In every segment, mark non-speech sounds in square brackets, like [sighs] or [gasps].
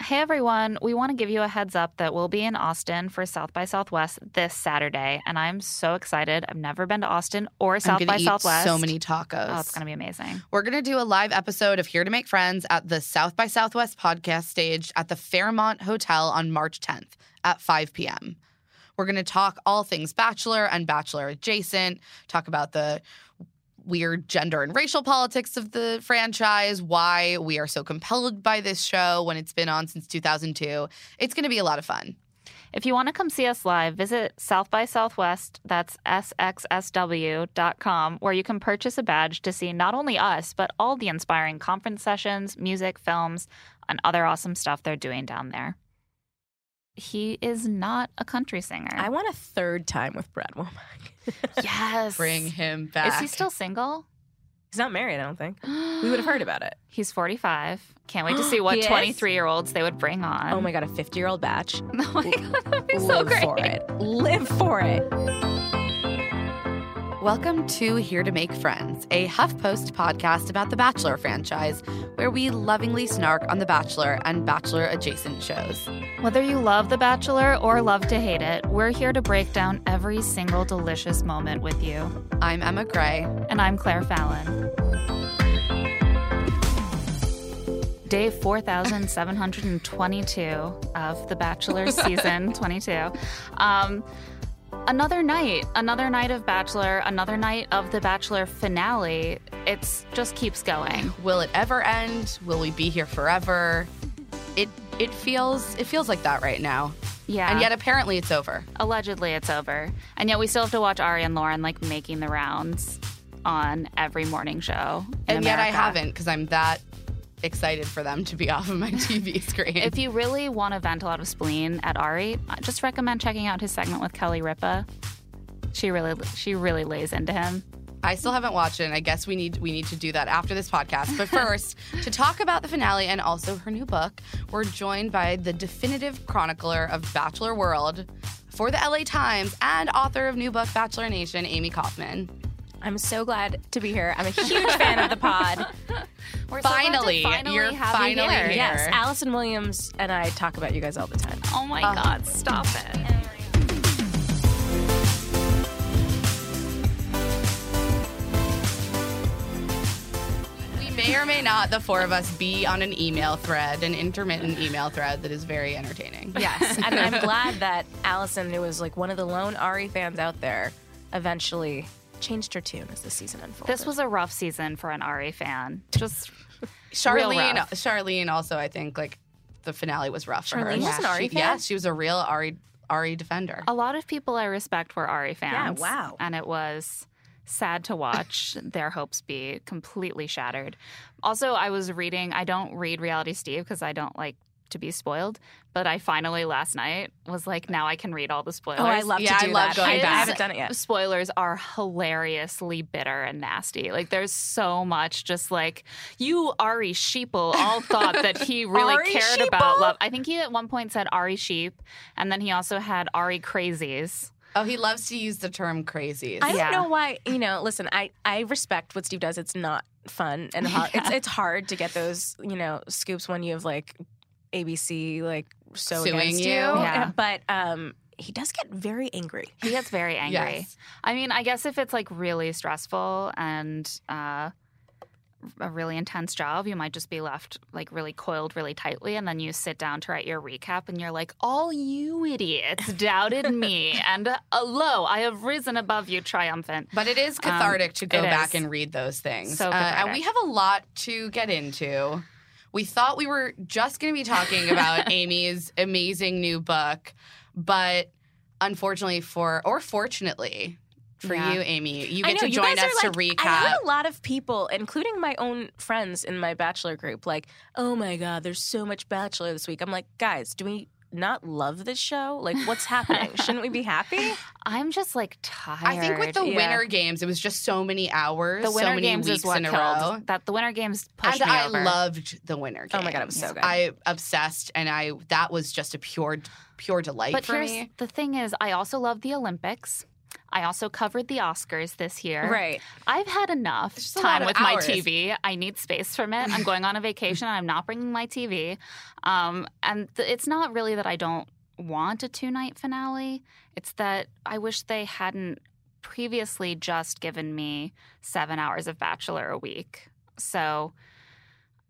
Hey everyone, we want to give you a heads up that we'll be in Austin for South by Southwest this Saturday, and I'm so excited. I've never been to Austin or South I'm by eat Southwest. so many tacos. Oh, it's gonna be amazing. We're going to do a live episode of Here to Make Friends at the South by Southwest podcast stage at the Fairmont Hotel on March 10th at 5 p.m. We're going to talk all things Bachelor and Bachelor adjacent, talk about the weird gender and racial politics of the franchise, why we are so compelled by this show when it's been on since 2002. It's going to be a lot of fun. If you want to come see us live, visit South by Southwest, that's sxsw.com, where you can purchase a badge to see not only us, but all the inspiring conference sessions, music, films, and other awesome stuff they're doing down there. He is not a country singer. I want a third time with Brad Womack. [laughs] yes. Bring him back. Is he still single? He's not married, I don't think. We would have heard about it. [gasps] He's 45. Can't wait to [gasps] see what 23 year olds they would bring on. Oh my god, a 50 year old batch. [laughs] Oh my God, that'd be so Live great. for it. Live for it. Welcome to Here to Make Friends, a HuffPost podcast about the Bachelor franchise, where we lovingly snark on The Bachelor and Bachelor adjacent shows. Whether you love The Bachelor or love to hate it, we're here to break down every single delicious moment with you. I'm Emma Gray. And I'm Claire Fallon. Day 4,722 of The Bachelor [laughs] season 22. Um, another night, another night of Bachelor, another night of The Bachelor finale. It's just keeps going. Will it ever end? Will we be here forever? It it feels it feels like that right now. Yeah. And yet apparently it's over. allegedly it's over. And yet we still have to watch Arie and Lauren like making the rounds on every morning show. and yet I haven't because I'm that excited for them to be [laughs] off of my TV screen. If you really want to vent a lot of spleen at Arie, I just recommend checking out his segment with Kelly Ripa. She really, she really lays into him. I still haven't watched it, and I guess we need we need to do that after this podcast. But [laughs] first, to talk about the finale and also her new book, we're joined by the definitive chronicler of Bachelor World for the LA Times and author of new book Bachelor Nation, Amy Kaufman. I'm so glad to be here. I'm a huge fan of the pod. [laughs] We're so Finally, finally you're have finally here. here. Yes, Allison Williams and I talk about you guys all the time. Oh my Uh, God! Stop it. We may or may not, the four of us, be on an email thread, an intermittent email thread that is very entertaining. Yes, [laughs] and I'm glad that Allison, who was like one of the lone Arie fans out there, eventually changed her tune as the season unfolded. This was a rough season for an Arie fan. Just [laughs] Real Charlene, rough. Charlene also, I think, like the finale was rough for her. Charlene was an Arie She- fan? Yes, she was a real Arie Arie defender. a lot of people I respect were Arie fans. wow. And it was sad to watch [laughs] their hopes be completely shattered. Also, I was reading, I don't read Reality Steve because I don't like to be spoiled, but I finally last night was like, now I can read all the spoilers. Oh, I love Yeah, to I do love that. going I, I haven't done it yet. spoilers are hilariously bitter and nasty. Like there's so much just like you Arie Sheeple all thought that he [laughs] really cared Sheeple? about love. I think he at one point said Arie Sheep and then he also had Arie Crazies. Oh, he loves to use the term crazies. I don't Yeah. know why. You know, listen, I I respect what Steve does. It's not fun and [laughs] hard. it's it's hard to get those you know scoops when you have like ABC like so Suing against you. you. Yeah. [laughs] But um, he does get very angry. He gets very angry. Yes. I mean, I guess if it's like really stressful and uh a really intense job, you might just be left like really coiled really tightly. And then you sit down to write your recap and you're like, all you idiots doubted [laughs] me. And uh, lo, I have risen above you triumphant. But it is cathartic Um, to go back is. and read those things. So Uh, and we have a lot to get into. We thought we were just going to be talking about [laughs] Amy's amazing new book, but unfortunately for, or fortunately for Yeah. you, Amy, you get know, to join us are to recap. I heard a lot of people, including my own friends in my bachelor group, like, "Oh my god, there's so much bachelor this week." I'm like, guys, do we not love this show? Like, what's happening? Shouldn't we be happy? [laughs] I'm just like tired. I think with the Yeah. winter games, it was just so many hours, the winter so many games weeks is what in a killed row. that. The winter games pushed and me I over. loved the winter games. Oh my God, it was so good. I obsessed, and I that was just a pure, pure delight But for here's me. the thing: is I also love the Olympics. I also covered the Oscars this year. Right. I've had enough It's just a time with my. TV. I need space from it. I'm going on a vacation. and I'm not bringing my TV. Um, and th- it's not really that I don't want a two night finale. It's that I wish they hadn't previously just given me seven hours of Bachelor a week. So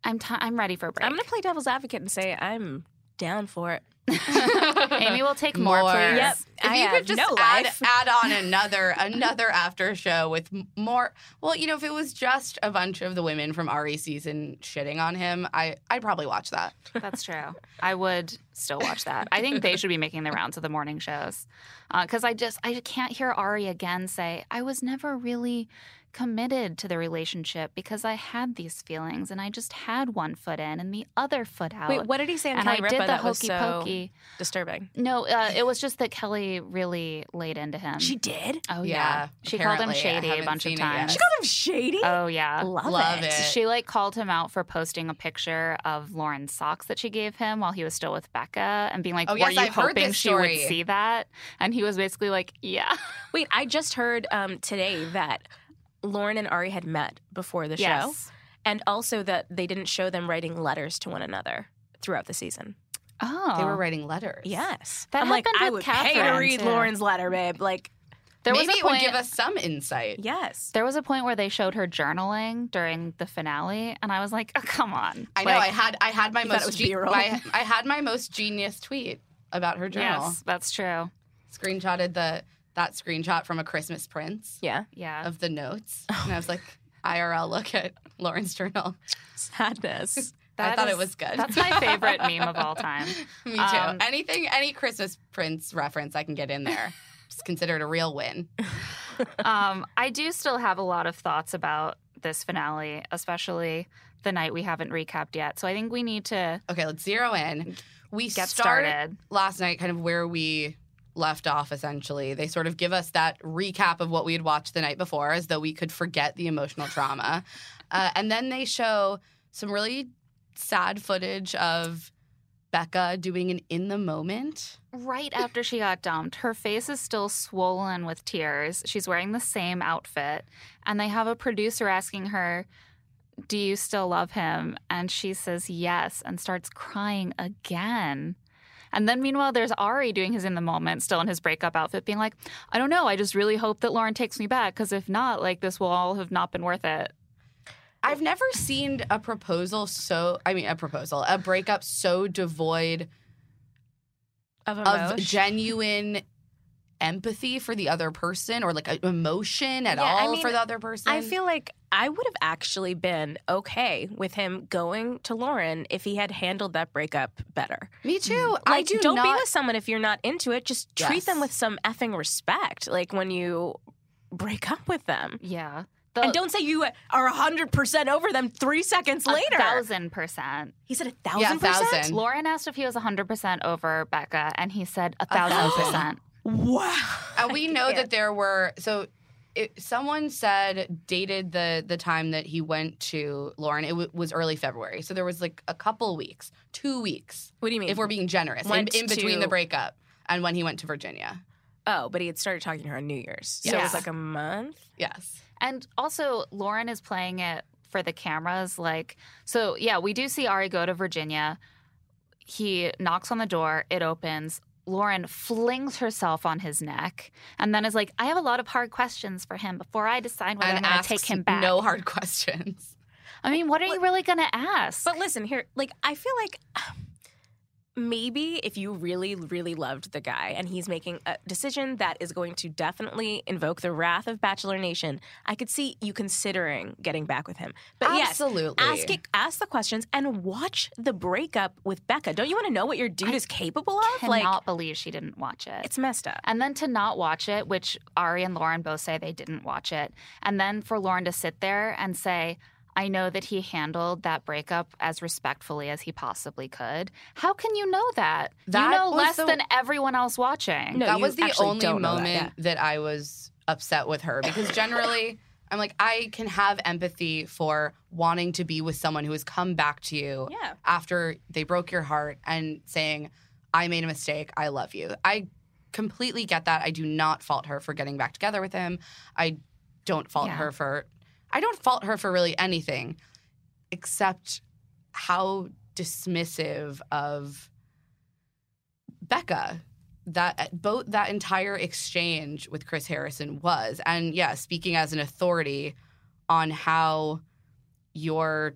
I'm t- I'm ready for a break. I'm gonna play devil's advocate and say I'm down for it. [laughs] Amy will take more, More. please. Yep. If I you could just no add, life. [laughs] add on another another after show with more, well, you know, if it was just a bunch of the women from Arie season shitting on him, I I'd probably watch that. That's true. I would still watch that. I think they should be making the rounds of the morning shows uh, because I just I can't hear Arie again say I was never really committed to the relationship because I had these feelings and I just had one foot in and the other foot out. Wait, what did he say? and Kelly I Ripa did the that hokey so pokey. disturbing. No, uh, it was just that Kelly really laid into him. She did. oh Yeah, yeah, she called him shady a bunch of seen it yet. times. She called him shady. Oh yeah. Love, Love it. it. She like called him out for posting a picture of Lauren's socks that she gave him while he was still with Becca and being like, Oh, Were yes, you I've hoping she would story." see that? And he was basically like, Yeah. Wait, I just heard um, today that Lauren and Arie had met before the show, yes. and also that they didn't show them writing letters to one another throughout the season. Oh. They were writing letters. Yes, That I'm like, happened I with would pay to read too. Lauren's letter, babe. Like, There Maybe was a it would point give us some insight. yes. there was a point where they showed her journaling during the finale, and I was like, oh, come on. I know. I had I had my You thought it most was ge- B-roll? I, I had my most genius tweet about her journal. Yes, that's true. Screenshotted the that screenshot from a Christmas Prince Yeah, Yeah. of the notes, [laughs] and I was like, IRL, look at Lauren's journal. sadness. [laughs] I That thought it was good. That's my favorite [laughs] meme of all time. Me too. Um, Anything, any Christmas Prince reference, I can get in there. Just consider it a real win. um, I do still have a lot of thoughts about this finale, especially the night we haven't recapped yet. So I think we need to Okay, let's zero in. We get start started. last night, kind of where we left off. Essentially, they sort of give us that recap of what we had watched the night before, as though we could forget the emotional trauma, [laughs] uh, and then they show some really sad footage of Becca doing an in the moment. Right after she got dumped, her face is still swollen with tears. She's wearing the same outfit. And they have a producer asking her, Do you still love him? And she says yes and starts crying again. And then meanwhile, there's Arie doing his in the moment, still in his breakup outfit, being like, I don't know. I just really hope that Lauren takes me back because if not, like this will all have not been worth it. I've never seen a proposal so, I mean, a proposal, a breakup so devoid Of of genuine empathy for the other person or like emotion at Yeah, I all mean, for the other person. I feel like I would have actually been okay with him going to Lauren if he had handled that breakup better. me mm. too. I do do not not. be with someone if you're not into it. Just treat them with some effing respect. Like when you break up with them. Yeah. The, And don't say you are 100% over them three seconds a later. thousand percent. He said a Yeah, thousand percent? thousand. Lauren asked if he was 100% over Becca, and he said a A thousand thousand. percent. Wow. and we [laughs] know Yeah. that there were so. It, someone said dated the the time that he went to Lauren. It w- was early February, so there was like a couple weeks, two weeks, What do you mean? if we're being generous, in, Went in between to- the breakup and when he went to Virginia. oh, but he had started talking to her on New Year's. So it Yes. was like a month. Yes, And also, Lauren is playing it for the cameras. Like, so yeah, we do see Arie go to Virginia. He knocks on the door, it opens. Lauren flings herself on his neck and then is like, I have a lot of hard questions for him before I decide whether I'm going to take him back. no hard [laughs] questions. I mean, what are you really going to ask? But listen here, like I feel like maybe if you really, really loved the guy and he's making a decision that is going to definitely invoke the wrath of Bachelor Nation, I could see you considering getting back with him. But Absolutely. yes, ask it, ask the questions and watch the breakup with Becca. Don't you want to know what your dude is capable of? cannot Like believe she didn't watch it. it's messed up. And then to not watch it, which Arie and Lauren both say they didn't watch it. And then for Lauren to sit there and say, I know that he handled that breakup as respectfully as he possibly could. How can you know that? That you know less the- than everyone else watching. No, that was the only don't that, moment yeah. that, I was upset with her because generally [laughs] I'm like I can have empathy for wanting to be with someone who has come back to you Yeah. after they broke your heart and saying I made a mistake, I love you. I completely get that. I do not fault her for getting back together with him. I don't fault Yeah. her for I don't fault her for really anything except how dismissive of Becca that uh, both that entire exchange with Chris Harrison was. And yeah, speaking as an authority on how your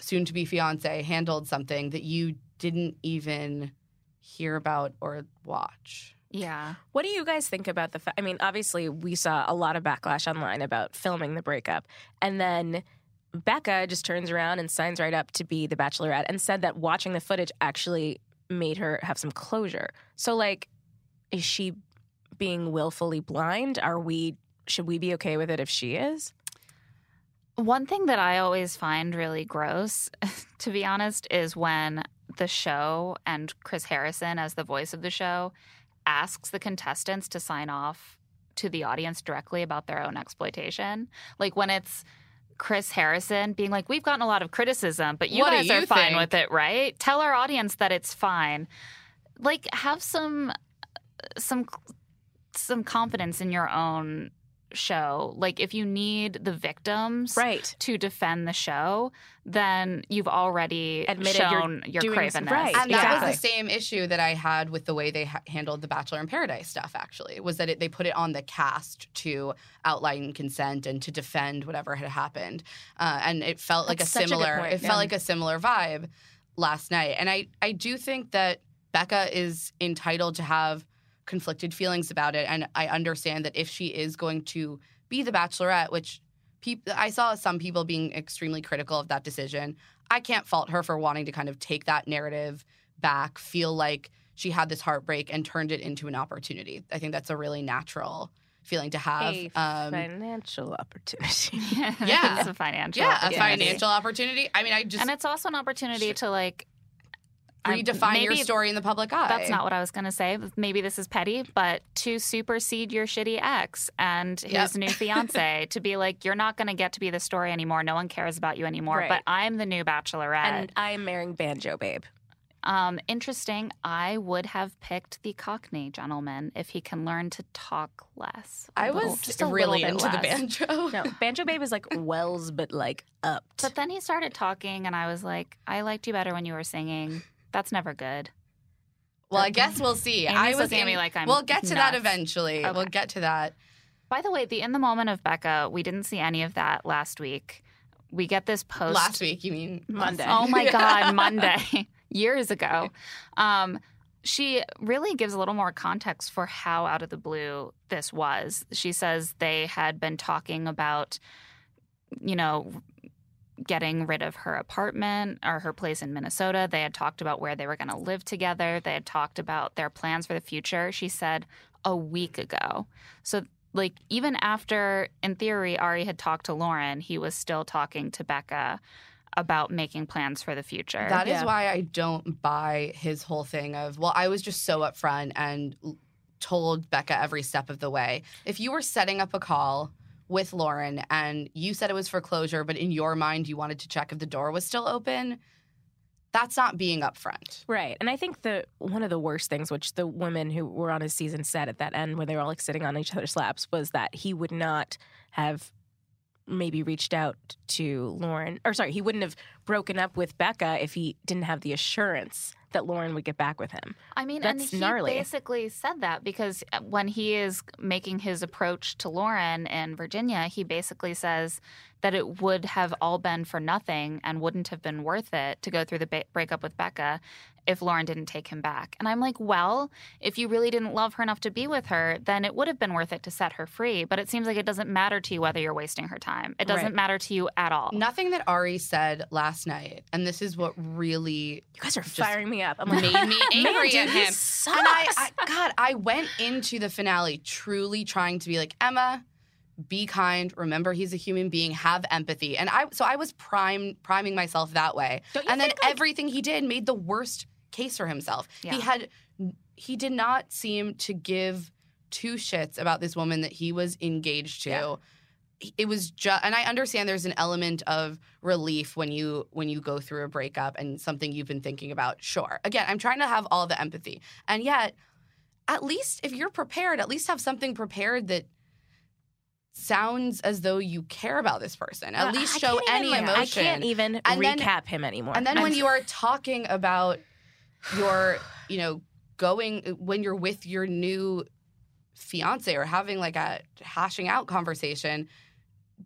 soon to be fiance handled something that you didn't even hear about or watch. Yeah. What do you guys think about the fact? I mean, obviously, we saw a lot of backlash online about filming the breakup. And then Becca just turns around and signs right up to be the bachelorette and said that watching the footage actually made her have some closure. So, like, is she being willfully blind? Are we, should we be okay with it if she is? One thing that I always find really gross, [laughs] to be honest, is when the show and Chris Harrison, as the voice of the show, asks the contestants to sign off to the audience directly about their own exploitation. Like when it's Chris Harrison being like, We've gotten a lot of criticism, but you What guys you are fine think?" with it, right? Tell our audience that it's fine. Like have some some some confidence in your own show. Like if you need the victims Right. to defend the show, then you've already Admitted you're shown your doing cravenness. some- right. And that Exactly. was the same issue that I had with the way they ha- handled the Bachelor in Paradise stuff. Actually, was that it, they put it on the cast to outline consent and to defend whatever had happened, uh, and it felt like That's a such a good similar. point, it yeah. felt like a similar vibe last night, and I I do think that Becca is entitled to have conflicted feelings about it, and I understand that if she is going to be the Bachelorette, which people I saw some people being extremely critical of that decision. I can't fault her for wanting to kind of take that narrative back, feel like she had this heartbreak and turned it into an opportunity. I think that's a really natural feeling to have. A Um, financial opportunity. [laughs] Yeah. it's a financial. yeah, a financial opportunity. I mean, I just and it's also an opportunity to like I'm- redefine your maybe story in the public eye. That's not what I was going to say. Maybe this is petty, but to supersede your shitty ex and his Yep. new fiance, [laughs] to be like, you're not going to get to be the story anymore. No one cares about you anymore. Right. But I'm the new bachelorette. and I'm marrying Banjo Babe. Um, interesting. I would have picked the Cockney gentleman if he can learn to talk less. I little- was just really little bit into the banjo. No, [laughs] Banjo Babe is like Wells, but like upped. But then he started talking, and I was like, I liked you better when you were singing. That's never good. Well, I guess we'll see. Amy's I was looking at me in- like I'm We'll get to that nuts. eventually. We'll get to that. By the way, the in the moment of Becca, we didn't see any of that last week. We get this post Last week, you mean Monday. Oh my [laughs] God, Monday, [laughs] years ago. Um, she really gives a little more context for how out of the blue this was. She says they had been talking about, you know, getting rid of her apartment or her place in Minnesota. They had talked about where they were going to live together. They had talked about their plans for the future. She said a week ago. So, like, even after, in theory, Arie had talked to Lauren, he was still talking to Becca about making plans for the future. That is Yeah. why I don't buy his whole thing of, well, I was just so upfront and told Becca every step of the way. If you were setting up a call with Lauren and you said it was for closure, but in your mind you wanted to check if the door was still open, that's not being upfront. Right. And I think the one of the worst things, which the women who were on his season said at that end when they were all like sitting on each other's laps, was that he would not have maybe reached out to Lauren or sorry, he wouldn't have broken up with Becca if he didn't have the assurance that Lauren would get back with him. I mean, That's and he gnarly. basically said that because uh, when he is making his approach to Lauren in Virginia, he basically says that it would have all been for nothing and wouldn't have been worth it to go through the ba- breakup with Becca if Lauren didn't take him back. And I'm like, well, if you really didn't love her enough to be with her, then it would have been worth it to set her free. But it seems like it doesn't matter to you whether you're wasting her time. It doesn't Right. matter to you at all. Nothing that Arie said last night, and this is what really You guys are firing me up. I'm like, made me [laughs] angry Man, at dude, he him. sucks. And I, I, God, I went into the finale truly trying to be like Emma. Be kind. Remember, he's a human being. Have empathy. And I, so I was prime, priming myself that way. And then like- everything he did made the worst case for himself. Yeah. He had, he did not seem to give two shits about this woman that he was engaged to. Yeah. It was just, and I understand there's an element of relief when you when you go through a breakup and something you've been thinking about. Sure. Again, I'm trying to have all the empathy, and yet, at least if you're prepared, at least have something prepared that sounds as though you care about this person. At Uh, least show even, any like, emotion. I can't even And then- recap him anymore. And then I'm- when you are talking about your, you know, going when you're with your new fiance or having like a hashing out conversation,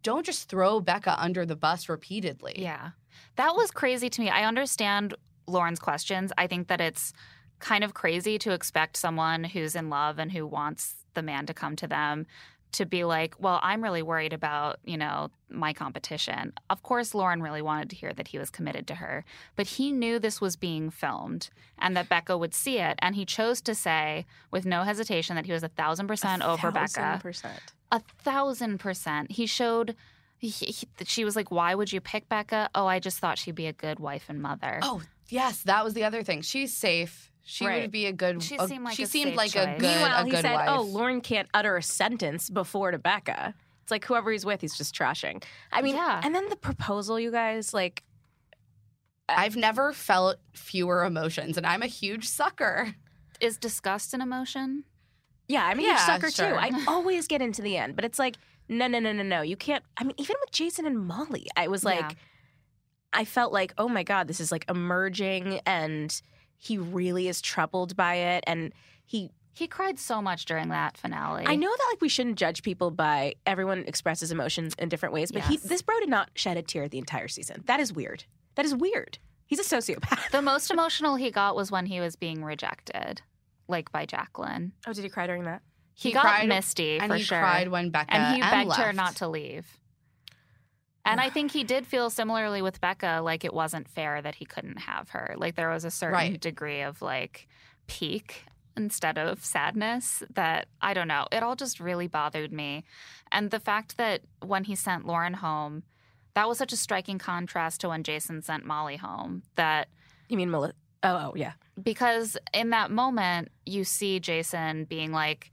don't just throw Becca under the bus repeatedly. Yeah. That was crazy to me. I understand Lauren's questions. I think that it's kind of crazy to expect someone who's in love and who wants the man to come to them to be like, well, I'm really worried about, you know, my competition. Of course, Lauren really wanted to hear that he was committed to her, but he knew this was being filmed and that Becca would see it. And he chose to say with no hesitation that he was a thousand percent over Thousand Becca percent. a thousand percent. He showed. He, he, she was like, "Why would you pick Becca?" Oh, I just thought she'd be a good wife and mother. Oh, yes, that was the other thing. She's safe. She Right. would be a good. She a- seemed like she a seemed safe like a good, Meanwhile, a he good said, oh, wife. "Oh, Lauren can't utter a sentence before Rebecca." It's like whoever he's with, he's just trashing. I mean, Yeah. and then the proposal, you guys, like, I've never felt fewer emotions, and I'm a huge sucker. Is disgust an emotion? yeah, I'm a Yeah, huge sucker sure. too. I [laughs] always get into the end, but it's like, no, no, no, no, no. You can't. I mean, even with Jason and Molly, I was like, Yeah. I felt like, oh my god, this is like emerging, and he really is troubled by it, and he He cried so much during that finale. I know that like we shouldn't judge people by everyone expresses emotions in different ways, but he this bro did not shed a tear the entire season. That is weird. That is weird. He's a sociopath. The most emotional he got was when he was being rejected, like by Jacqueline. Oh, did he cry during that? He, He got cried- misty and for he sure, cried when Becca and he begged her not to leave. And I think he did feel similarly with Becca, like it wasn't fair that he couldn't have her. Like there was a certain Right. degree of like peak instead of sadness that I don't know. It all just really bothered me. And the fact that when he sent Lauren home, that was such a striking contrast to when Jason sent Molly home that You mean Melissa? Oh, oh, yeah. because in that moment you see Jason being like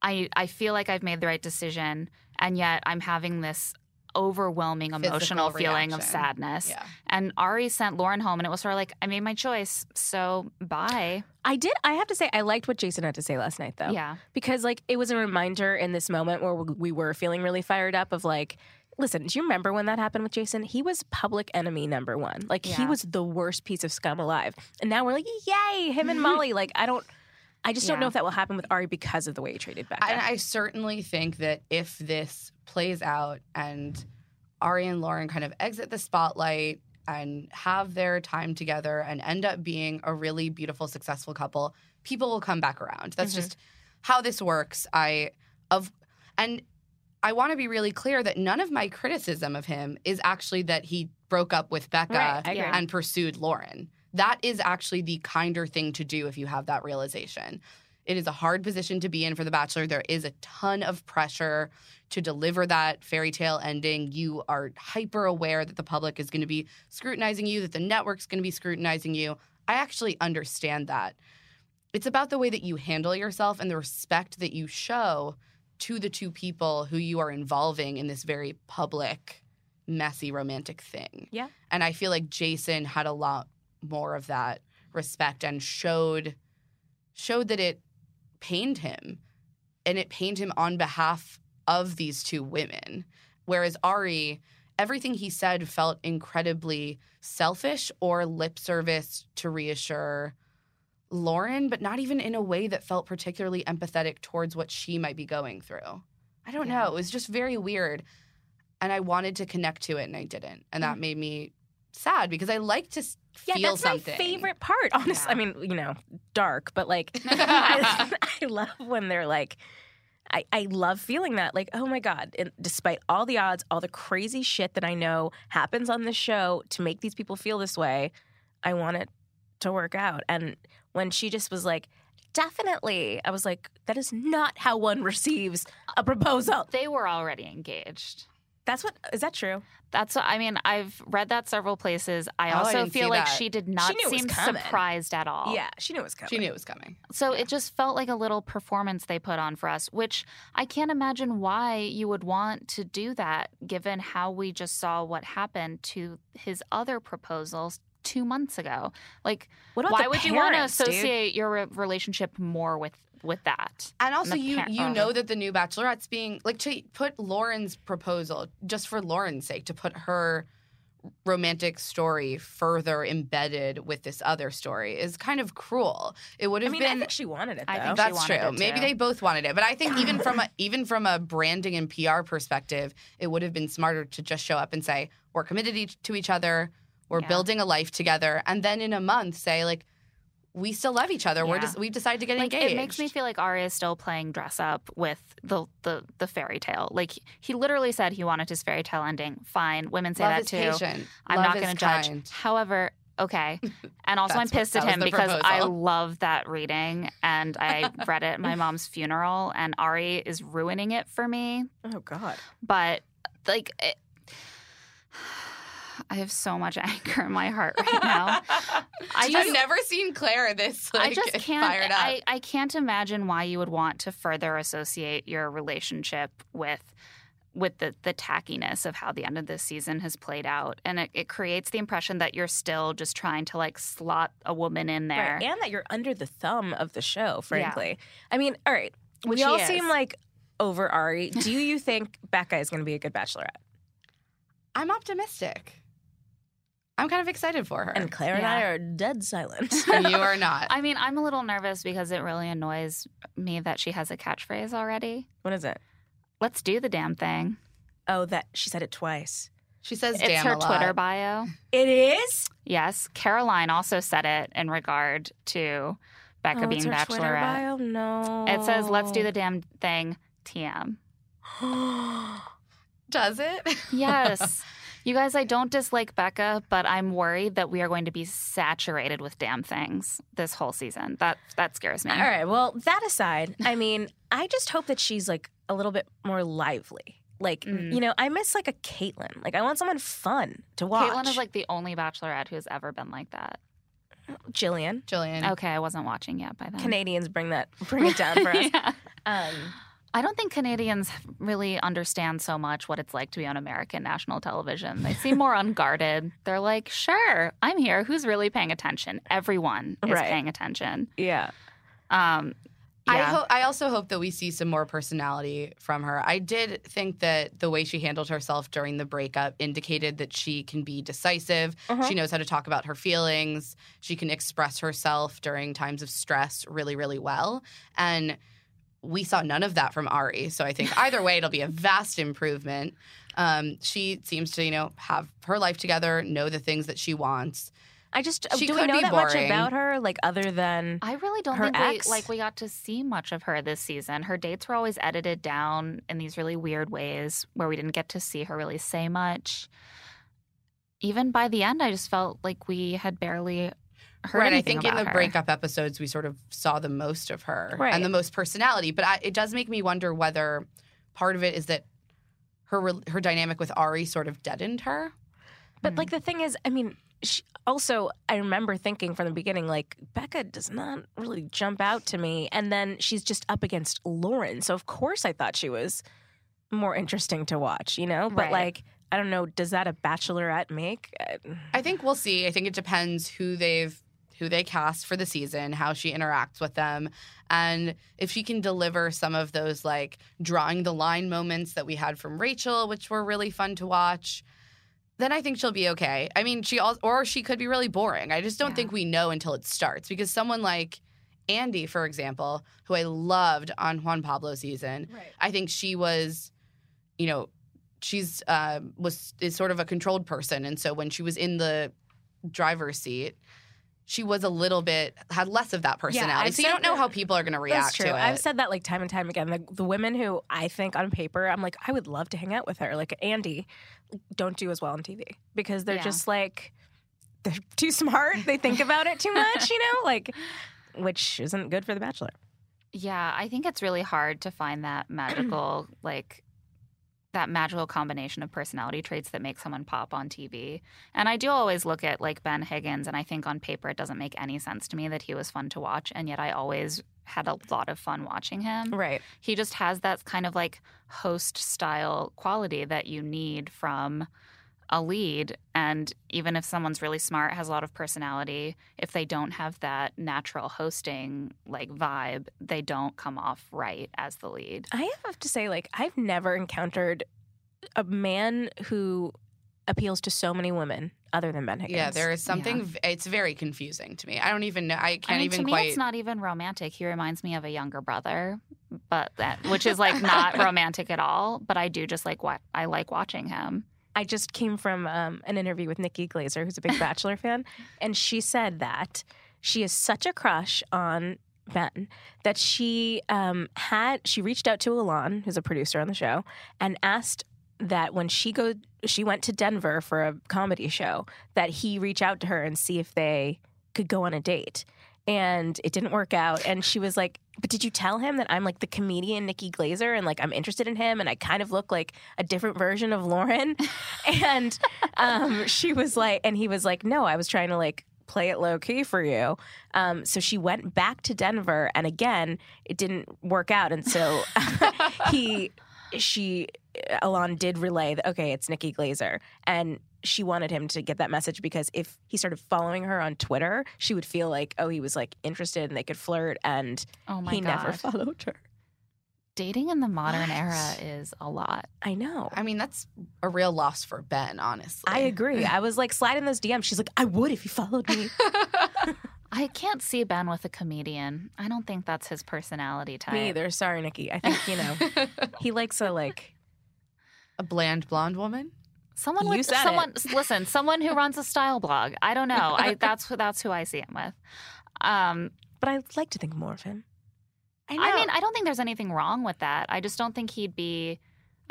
I I feel like I've made the right decision and yet I'm having this overwhelming Physical emotional feeling of sadness. Yeah. And Arie sent Lauren home and it was sort of like I made my choice, so bye. I did. I have to say, I liked what Jason had to say last night, though. Yeah. because like it was a reminder in this moment where we were feeling really fired up of like listen do you remember when that happened with jason he was public enemy number one like he was the worst piece of scum alive and now we're like yay him and [laughs] molly like i don't i just don't know if that will happen with arie because of the way he treated becca And I certainly think that if this plays out and Arie and Lauren kind of exit the spotlight and have their time together and end up being a really beautiful, successful couple, people will come back around. That's Mhm. just how this works. I of and I want to be really clear that none of my criticism of him is actually that he broke up with Becca Right. Yeah. and pursued Lauren. That is actually the kinder thing to do if you have that realization. It is a hard position to be in for The Bachelor. There is a ton of pressure to deliver that fairy tale ending. You are hyper aware that the public is going to be scrutinizing you, that the network's going to be scrutinizing you. I actually understand that. It's about the way that you handle yourself and the respect that you show to the two people who you are involving in this very public, messy, romantic thing. Yeah. And I feel like Jason had a lot more of that respect and showed showed that it pained him and it pained him on behalf of these two women whereas Arie everything he said felt incredibly selfish or lip service to reassure Lauren, but not even in a way that felt particularly empathetic towards what she might be going through. I don't Yeah. know. It was just very weird. And I wanted to connect to it and I didn't. And that made me sad because I like to s- Yeah, feel that's something. my favorite part. Honestly, Yeah. I mean, you know, dark, but like, I, [laughs] [laughs] I love when they're like, I, I love feeling that. Like, oh my god! And despite all the odds, all the crazy shit that I know happens on the show to make these people feel this way, I want it to work out. And when she just was like, definitely, I was like, that is not how one [laughs] receives a proposal. They were already engaged. That's what is that true? That's what I mean. I've read that several places. I Oh, also didn't feel like that. she did not knew it was seem surprised at all. Yeah, she knew it was coming. She knew it was coming. So it just felt like a little performance they put on for us, which I can't imagine why you would want to do that given how we just saw what happened to his other proposals two months ago. Like, What about why the would you want to parents, dude? associate your relationship more with with that? And also, the you par- you know that the new Bachelorette's being like to put Lauren's proposal just for Lauren's sake to put her romantic story further embedded with this other story is kind of cruel. it would I have mean, I been think she wanted it. Though. I think that's wanted true. it Maybe they both wanted it, but I think even from a [clears throat] even from a branding and PR perspective, it would have been smarter to just show up and say we're committed to each other, we're Yeah. building a life together, and then in a month say like we still love each other. We're just we've decided to get like engaged. it makes me feel like Arie is still playing dress up with the the the fairy tale. Like he literally said he wanted his fairy tale ending. Fine, women say love that is too. patient. I'm Love not going to judge. kind. However, okay. [laughs] And also, I'm That's what- pissed at him the because I [laughs] love that reading and I read it at my mom's funeral, and Arie is ruining it for me. oh God. But like, it, I have so much [laughs] anger in my heart right now. [laughs] I I've just never seen Claire this like I just can't. fired up. I, I can't imagine why you would want to further associate your relationship with with the the tackiness of how the end of this season has played out, and it, it creates the impression that you're still just trying to like slot a woman in there. Right, and that you're under the thumb of the show, frankly. I mean, all right. Which we all he seem like over Arie. Do [laughs] you think Becca is going to be a good bachelorette? I'm optimistic. I'm kind of excited for her. And Claire and I are dead silent. [laughs] you are not. I mean, I'm a little nervous because it really annoys me that she has a catchphrase already. what is it? Let's do the damn thing. Oh, that she said it twice. She says It's damn her a lot. Twitter bio. It is Yes, Caroline also said it in regard to Becca oh, being it's her Twitter bachelorette. bio? No. It says, "Let's do the damn thing." TM. [gasps] Does it? Yes. [laughs] you guys, I don't dislike Becca, but I'm worried that we are going to be saturated with damn things this whole season. That that scares me. All right. Well, that aside, I [laughs] mean, I just hope that she's like a little bit more lively. Like, Mm. you know, I miss like a Kaitlyn. Like, I want someone fun to watch. Kaitlyn is like the only bachelorette who's ever been like that. Jillian. Jillian. Okay, I wasn't watching yet by then. Canadians bring that bring it down for [laughs] us. Yeah. Um, I don't think Canadians really understand so much what it's like to be on American national television. They seem more [laughs] unguarded. They're like, sure, I'm here. Who's really paying attention? Everyone is Right. paying attention. yeah. Um, I yeah. hope. I also hope that we see some more personality from her. I did think that the way she handled herself during the breakup indicated that she can be decisive. Uh-huh. She knows how to talk about her feelings. She can express herself during times of stress really, really well. And we saw none of that from Arie. So I think either way, it'll be a vast improvement. Um, she seems to, you know, have her life together, know the things that she wants. I just She do we know be that much about her, like other than I really don't her think ex? we like we got to see much of her this season. Her dates were always edited down in these really weird ways where we didn't get to see her really say much. Even by the end, I just felt like we had barely heard right. I anything think in the her. breakup episodes, we sort of saw the most of her Right. and the most personality. But I, it does make me wonder whether part of it is that her her dynamic with Arie sort of deadened her. But like the thing is, I mean, she, also I remember thinking from the beginning, like Becca does not really jump out to me, and then she's just up against Lauren, so of course I thought she was more interesting to watch, you know. But Right. like, I don't know, does that a Bachelorette make? Uh, I think we'll see. I think it depends who they've who they cast for the season, how she interacts with them, and if she can deliver some of those like drawing the line moments that we had from Rachel, which were really fun to watch. then I think she'll be okay. I mean, she also, or she could be really boring. I just don't Yeah. think we know until it starts because someone like Andi, for example, who I loved on Juan Pablo season, Right. I think she was, you know, she's uh, was is sort of a controlled person, and so when she was in the driver's seat. She was a little bit had less of that personality, I've so you don't know that- how people are going to react true. to it. I've said that like time and time again. The, the women who I think on paper, I'm like, I would love to hang out with her. Like Andi, don't do as well on TV because they're Yeah. just like they're [laughs] too smart. They think about it too much, you know, like [laughs] which isn't good for The Bachelor. Yeah, I think it's really hard to find that [clears throat] magical, like, that magical combination of personality traits that make someone pop on TV. And I do always look at, like, Ben Higgins, and I think on paper it doesn't make any sense to me that he was fun to watch. And yet I always had a lot of fun watching him. Right. He just has that kind of like host style quality that you need from a lead. And even if someone's really smart, has a lot of personality, if they don't have that natural hosting like vibe, they don't come off right as the lead. I have to say, like, I've never encountered a man who appeals to so many women other than Ben Higgins. yeah, there is something. v It's very confusing to me. I don't even know. I can't I mean, even to me, quite. it's not even romantic. He reminds me of a younger brother, but that, which is like not [laughs] romantic at all. But I do just like what I like watching him. I just came from um, an interview with Nikki Glazer, who's a big Bachelor fan, and she said that she is such a crush on Ben that she um, had she reached out to Alon, who's a producer on the show, and asked that when she go she went to Denver for a comedy show that he reach out to her and see if they could go on a date. And it didn't work out. And she was like, But did you tell him that I'm like the comedian Nikki Glazer and like I'm interested in him and I kind of look like a different version of Lauren? [laughs] and um, she was like, and he was like, No, I was trying to like play it low key for you. Um, so she went back to Denver and again, it didn't work out. And so [laughs] he, she, uh, Alon did relay that, okay, it's Nikki Glazer. And she wanted him to get that message because if he started following her on Twitter, she would feel like, oh, he was like interested and they could flirt. And Oh my he god, never [laughs] followed her. dating in the modern What? era is a lot. I know. I mean, that's a real loss for Ben, honestly. I agree. I was like sliding those DMs. She's like, I would if you followed me. [laughs] I can't see Ben with a comedian. I don't think that's his personality type. me either. Sorry, Nikki. I think, you know, [laughs] he likes a like, a bland blonde woman. Someone You with said it. someone listen, someone who [laughs] runs a style blog. I don't know. I that's that's who I see him with. Um, but I'd like to think more of him. I I mean, I don't think there's anything wrong with that. I just don't think he'd be.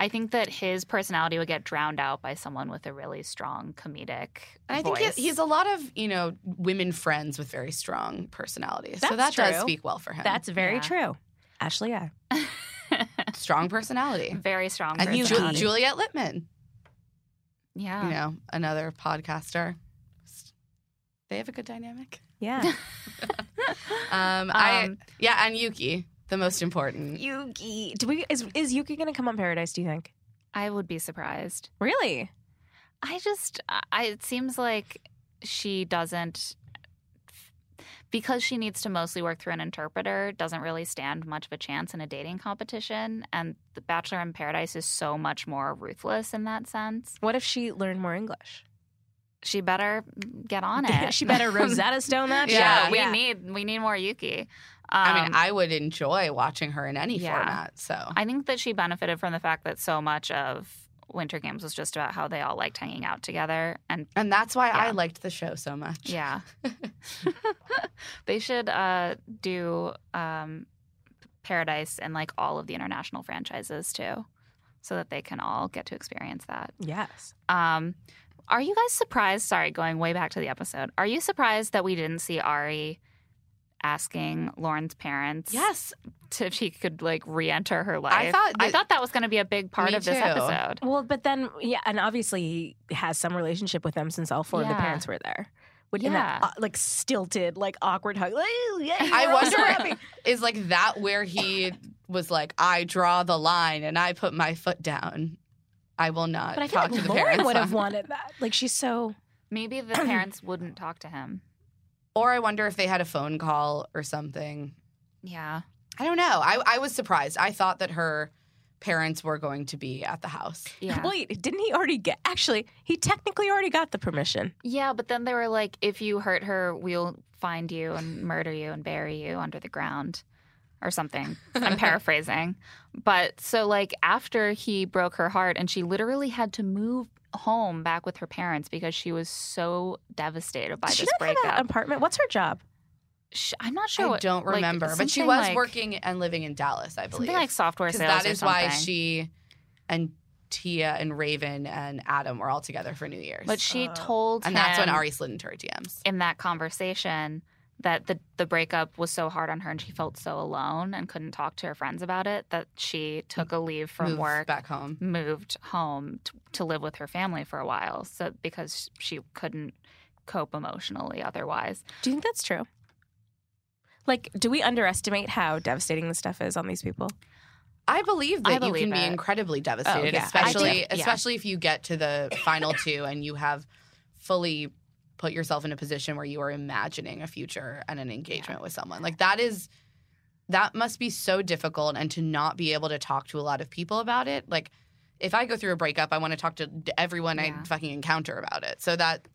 I think that his personality would get drowned out by someone with a really strong comedic. And I think he, he's a lot of you know women friends with very strong personalities. so that That's does speak well for him. That's very Yeah. true. Ashley, yeah. [laughs] strong personality. very strong. And you, personality. Ju- Juliet Litman, yeah. you know, another podcaster. They have a good dynamic. Yeah. [laughs] Um, I Um, yeah, and Yuki, the most important. Yuki. Do we is is Yuki gonna come on Paradise, do you think? I would be surprised. Really? I just, I, it seems like she doesn't, because she needs to mostly work through an interpreter, doesn't really stand much of a chance in a dating competition. And The Bachelor in Paradise is so much more ruthless in that sense. What if she learned more English? She better get on [laughs] it. she better [laughs] Rosetta Stone that shit. yeah, we Yeah. need we need more Yuki. I mean, Um, I would enjoy watching her in any yeah. format. So I think that she benefited from the fact that so much of Winter Games was just about how they all liked hanging out together and and that's why I liked the show so much. Yeah. [laughs] [laughs] they should uh, do um, Paradise and like all of the international franchises too, so that they can all get to experience that. Yes. Um, are you guys surprised? Sorry, going way back to the episode. Are you surprised that we didn't see Arie asking Lauren's parents Yes, to, if she could like re-enter her life? I thought I thought that was going to be a big part of this too. episode. Well, but then yeah, and obviously he has some relationship with them since all four of the parents were there. Would in that Yeah. uh, like stilted, like awkward hug. Like, yeah, I we're all so wonder happy. is like that where he was like, I draw the line and I put my foot down. I will not But I feel talk like to the Lauren parents. would have wanted that. Like she's so Maybe the [clears throat] parents wouldn't talk to him. Or I wonder if they had a phone call or something. Yeah. I don't know. I, I was surprised. I thought that her parents were going to be at the house. Yeah. Wait, didn't he already get? Actually, he technically already got the permission. Yeah, but then they were like, if you hurt her, we'll find you and murder you and bury you under the ground or something. I'm [laughs] paraphrasing. But so, like, after he broke her heart and she literally had to move home back with her parents because she was so devastated by Does she this not have breakup. an apartment? What's her job? Sh- I'm not sure. I what- don't like, remember, but she something was like- working and living in Dallas, I believe. Something like software because sales. that or is why something. she and Tia and Raven and Adam were all together for New Year's. But she Uh, told and that's when Arie slid into her DMs. in that conversation that the the breakup was so hard on her and she felt so alone and couldn't talk to her friends about it that she took a leave from Moved work back home. moved home t- to live with her family for a while so because she couldn't cope emotionally otherwise Do you think that's true? Like, do we underestimate how devastating this stuff is on these people? I believe that I you believe can be incredibly oh, devastated, yeah. Especially think- yeah. especially if you get to the final two and you have fully put yourself in a position where you are imagining a future and an engagement with someone. Like that is that must be so difficult and to not be able to talk to a lot of people about it. Like if I go through a breakup, I want to talk to everyone Yeah. I fucking encounter about it. So that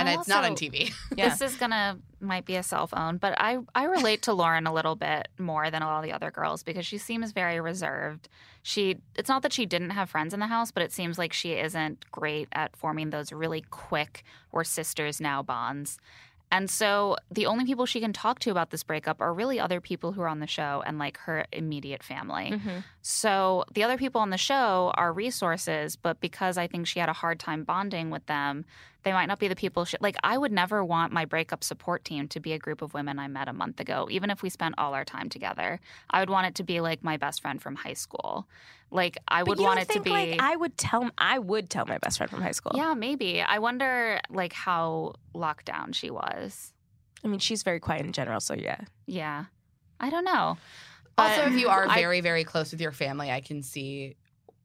and, I it's not on TV. Yeah. [laughs] This is gonna might be a cell phone, but I I relate to Lauren a little bit more than all the other girls because she seems very reserved. She it's not that she didn't have friends in the house, but it seems like she isn't great at forming those really quick we're sisters now bonds. And so the only people she can talk to about this breakup are really other people who are on the show and like her immediate family. Mm-hmm. So the other people on the show are resources, but because I think she had a hard time bonding with them, they might not be the people. She, like I would never want my breakup support team to be a group of women I met a month ago, even if we spent all our time together. I would want it to be like my best friend from high school. Like I would want it to be. like I would tell I would tell my best friend from high school. yeah, maybe. I wonder like how locked down she was. I mean she's very quiet in general, so yeah. Yeah, I don't know. Also, if you are I- very, very close with your family, I can see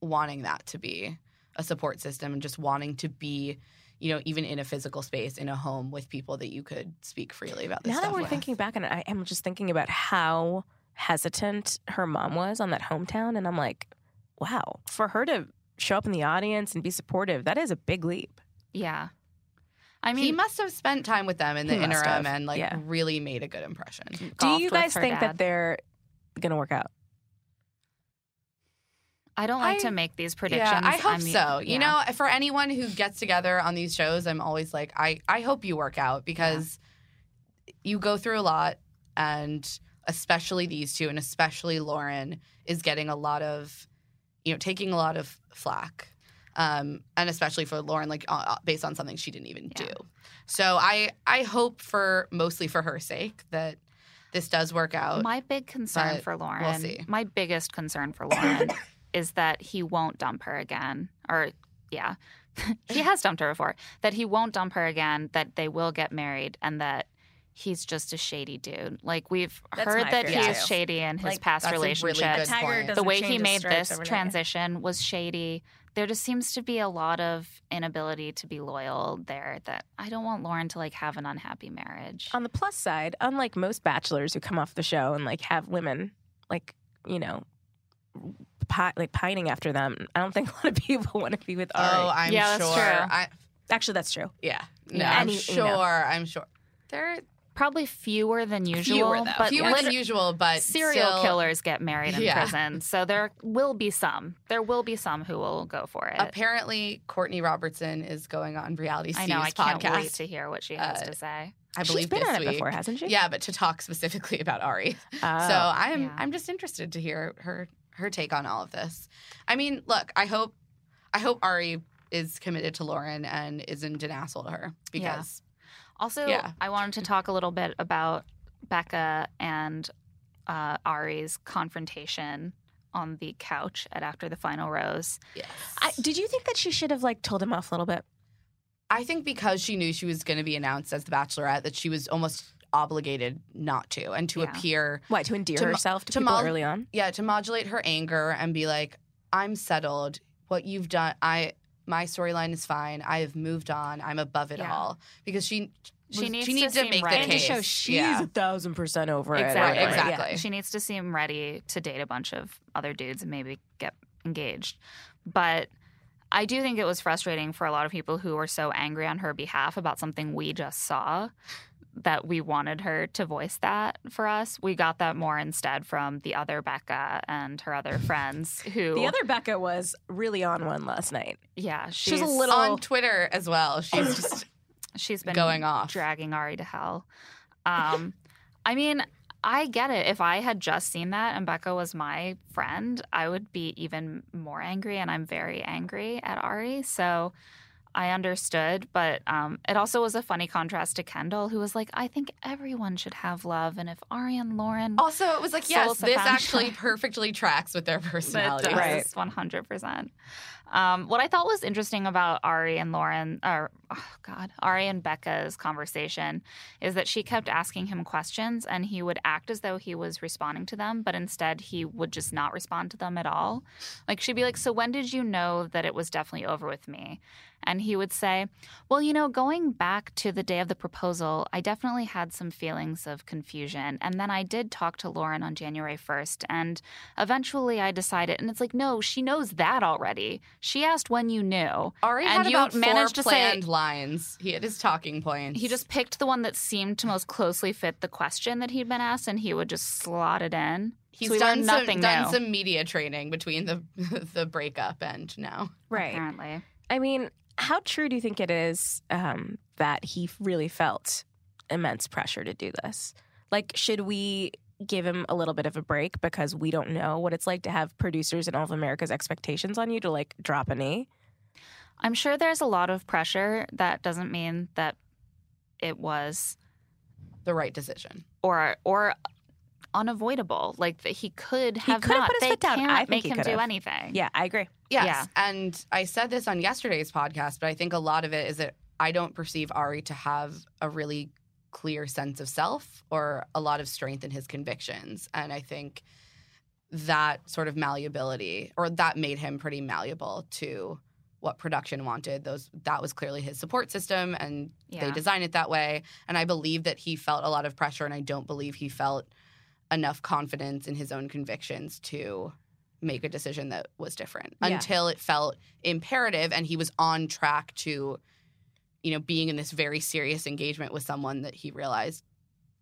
wanting that to be a support system and just wanting to be, you know, even in a physical space, in a home with people that you could speak freely about this now stuff that we're with. thinking back on it, I am just thinking about how hesitant her mom was on that hometown, and I'm like, wow, for her to show up in the audience and be supportive, that is a big leap. yeah, I mean, he must have spent time with them in the interim have, and like yeah. really made a good impression. Do you guys her think that dad. They're gonna work out? I don't like I- to make these predictions. Yeah, I hope I'm- so. You yeah. know, for anyone who gets together on these shows, I'm always like, I, I hope you work out because you go through a lot, and especially these two, and especially Lauren is getting a lot of, you know, taking a lot of flack. Um, and especially for Lauren, like uh, based on something she didn't even Yeah. do. So I, I hope for mostly for her sake that this does work out. My big concern for Lauren, we'll see. my biggest concern for Lauren [coughs] is that he won't dump her again. Or, yeah, [laughs] he has dumped her before. That he won't dump her again, that they will get married, and that he's just a shady dude. Like, we've That's heard that fear, he's too. shady in his Like, past that's a really relationships. the way he made this transition was shady. There just seems to be a lot of inability to be loyal there that I don't want Lauren to like have an unhappy marriage. On the plus side, unlike most bachelors who come off the show and like have women like you know, pi- like pining after them, I don't think a lot of people [laughs] want to be with Arie. oh, I'm Yeah, that's true. I, Actually, that's true. yeah, no, Yeah. I'm Any- you sure. know. I'm sure. There Probably fewer than usual, Fewer, though. but fewer lit- than usual, but serial still- killers get married in Yeah. prison, so there will be some. There will be some who will go for it. Apparently, Courtney Robertson is going on reality I Steve's know. I can't wait to hear what she has Uh, to say. I believe She's been this on it week. before, hasn't she? Yeah, but to talk specifically about Arie. [laughs] Oh. so I'm yeah. I'm just interested to hear her her take on all of this. I mean, look, I hope I hope Arie is committed to Lauren and isn't an asshole to her because Also, Yeah. I wanted to talk a little bit about Becca and uh, Arie's confrontation on the couch at after the final rose. yes. I, did you think that she should have like told him off a little bit? I think because she knew she was going to be announced as the Bachelorette, that she was almost obligated not to and to Yeah. appear, Why to endear To herself to, to people mo- early on? yeah, to modulate her anger and be like, "I'm settled. What you've done, I my storyline is fine. I have moved on. I'm above it Yeah. all." Because she She was- needs she to needs to, seem make ready. the And to case. show she's yeah. a thousand percent over it. Exactly. Right, exactly. yeah. She needs to seem ready to date a bunch of other dudes and maybe get engaged. But I do think it was frustrating for a lot of people who were so angry on her behalf about something we just saw that we wanted her to voice that for us. We got that more instead from the other Becca and her other friends [laughs] who The other Becca was really on one last night. yeah, She was she's a little on Twitter as well. She's just [laughs] she's been going off. dragging Arie to hell. Um, I mean, I get it. If I had just seen that and Becca was my friend, I would be even more angry, and I'm very angry at Arie. So I understood, but um, it also was a funny contrast to Kendall, who was like, "I think everyone should have love, and if Arie and Lauren." also it was like yes, this actually perfectly tracks with their That personality. Right. 100%. Um, what I thought was interesting about Arie and Lauren, or oh God, Arie and Becca's conversation is that she kept asking him questions and he would act as though he was responding to them, but instead he would just not respond to them at all. Like she'd be like, So when did you know that it was definitely over with me? And he would say, Well, you know, going back to the day of the proposal, I definitely had some feelings of confusion. And then I did talk to Lauren on January 1st. And eventually I decided, and it's like, no, she knows that already. She asked when you knew. Arie and had you about managed four to say planned lines. He had his talking points. he just picked the one that seemed to most closely fit the question that he'd been asked, and he would just slot it in. He's so we done learned some, nothing done new, some media training between the [laughs] the breakup and now. right. apparently. I mean, how true do you think it is um, that he really felt immense pressure to do this? Like, should we give him a little bit of a break because we don't know what it's like to have producers and all of America's expectations on you to like drop an E? I'm sure there's a lot of pressure. That doesn't mean that it was The right decision. or or unavoidable. Like that he could have could have not. put his they foot down. can't I think make him do have. anything. Yeah, I agree. Yes. Yeah. And I said this on yesterday's podcast, but I think a lot of it is that I don't perceive Arie to have a really clear sense of self or a lot of strength in his convictions. And I think that sort of malleability or that made him pretty malleable to what production wanted. Those that was clearly his support system and they Yeah. designed it that way. And I believe that he felt a lot of pressure and I don't believe he felt enough confidence in his own convictions to make a decision that was different Yeah. until it felt imperative and he was on track to you know being in this very serious engagement with someone that he realized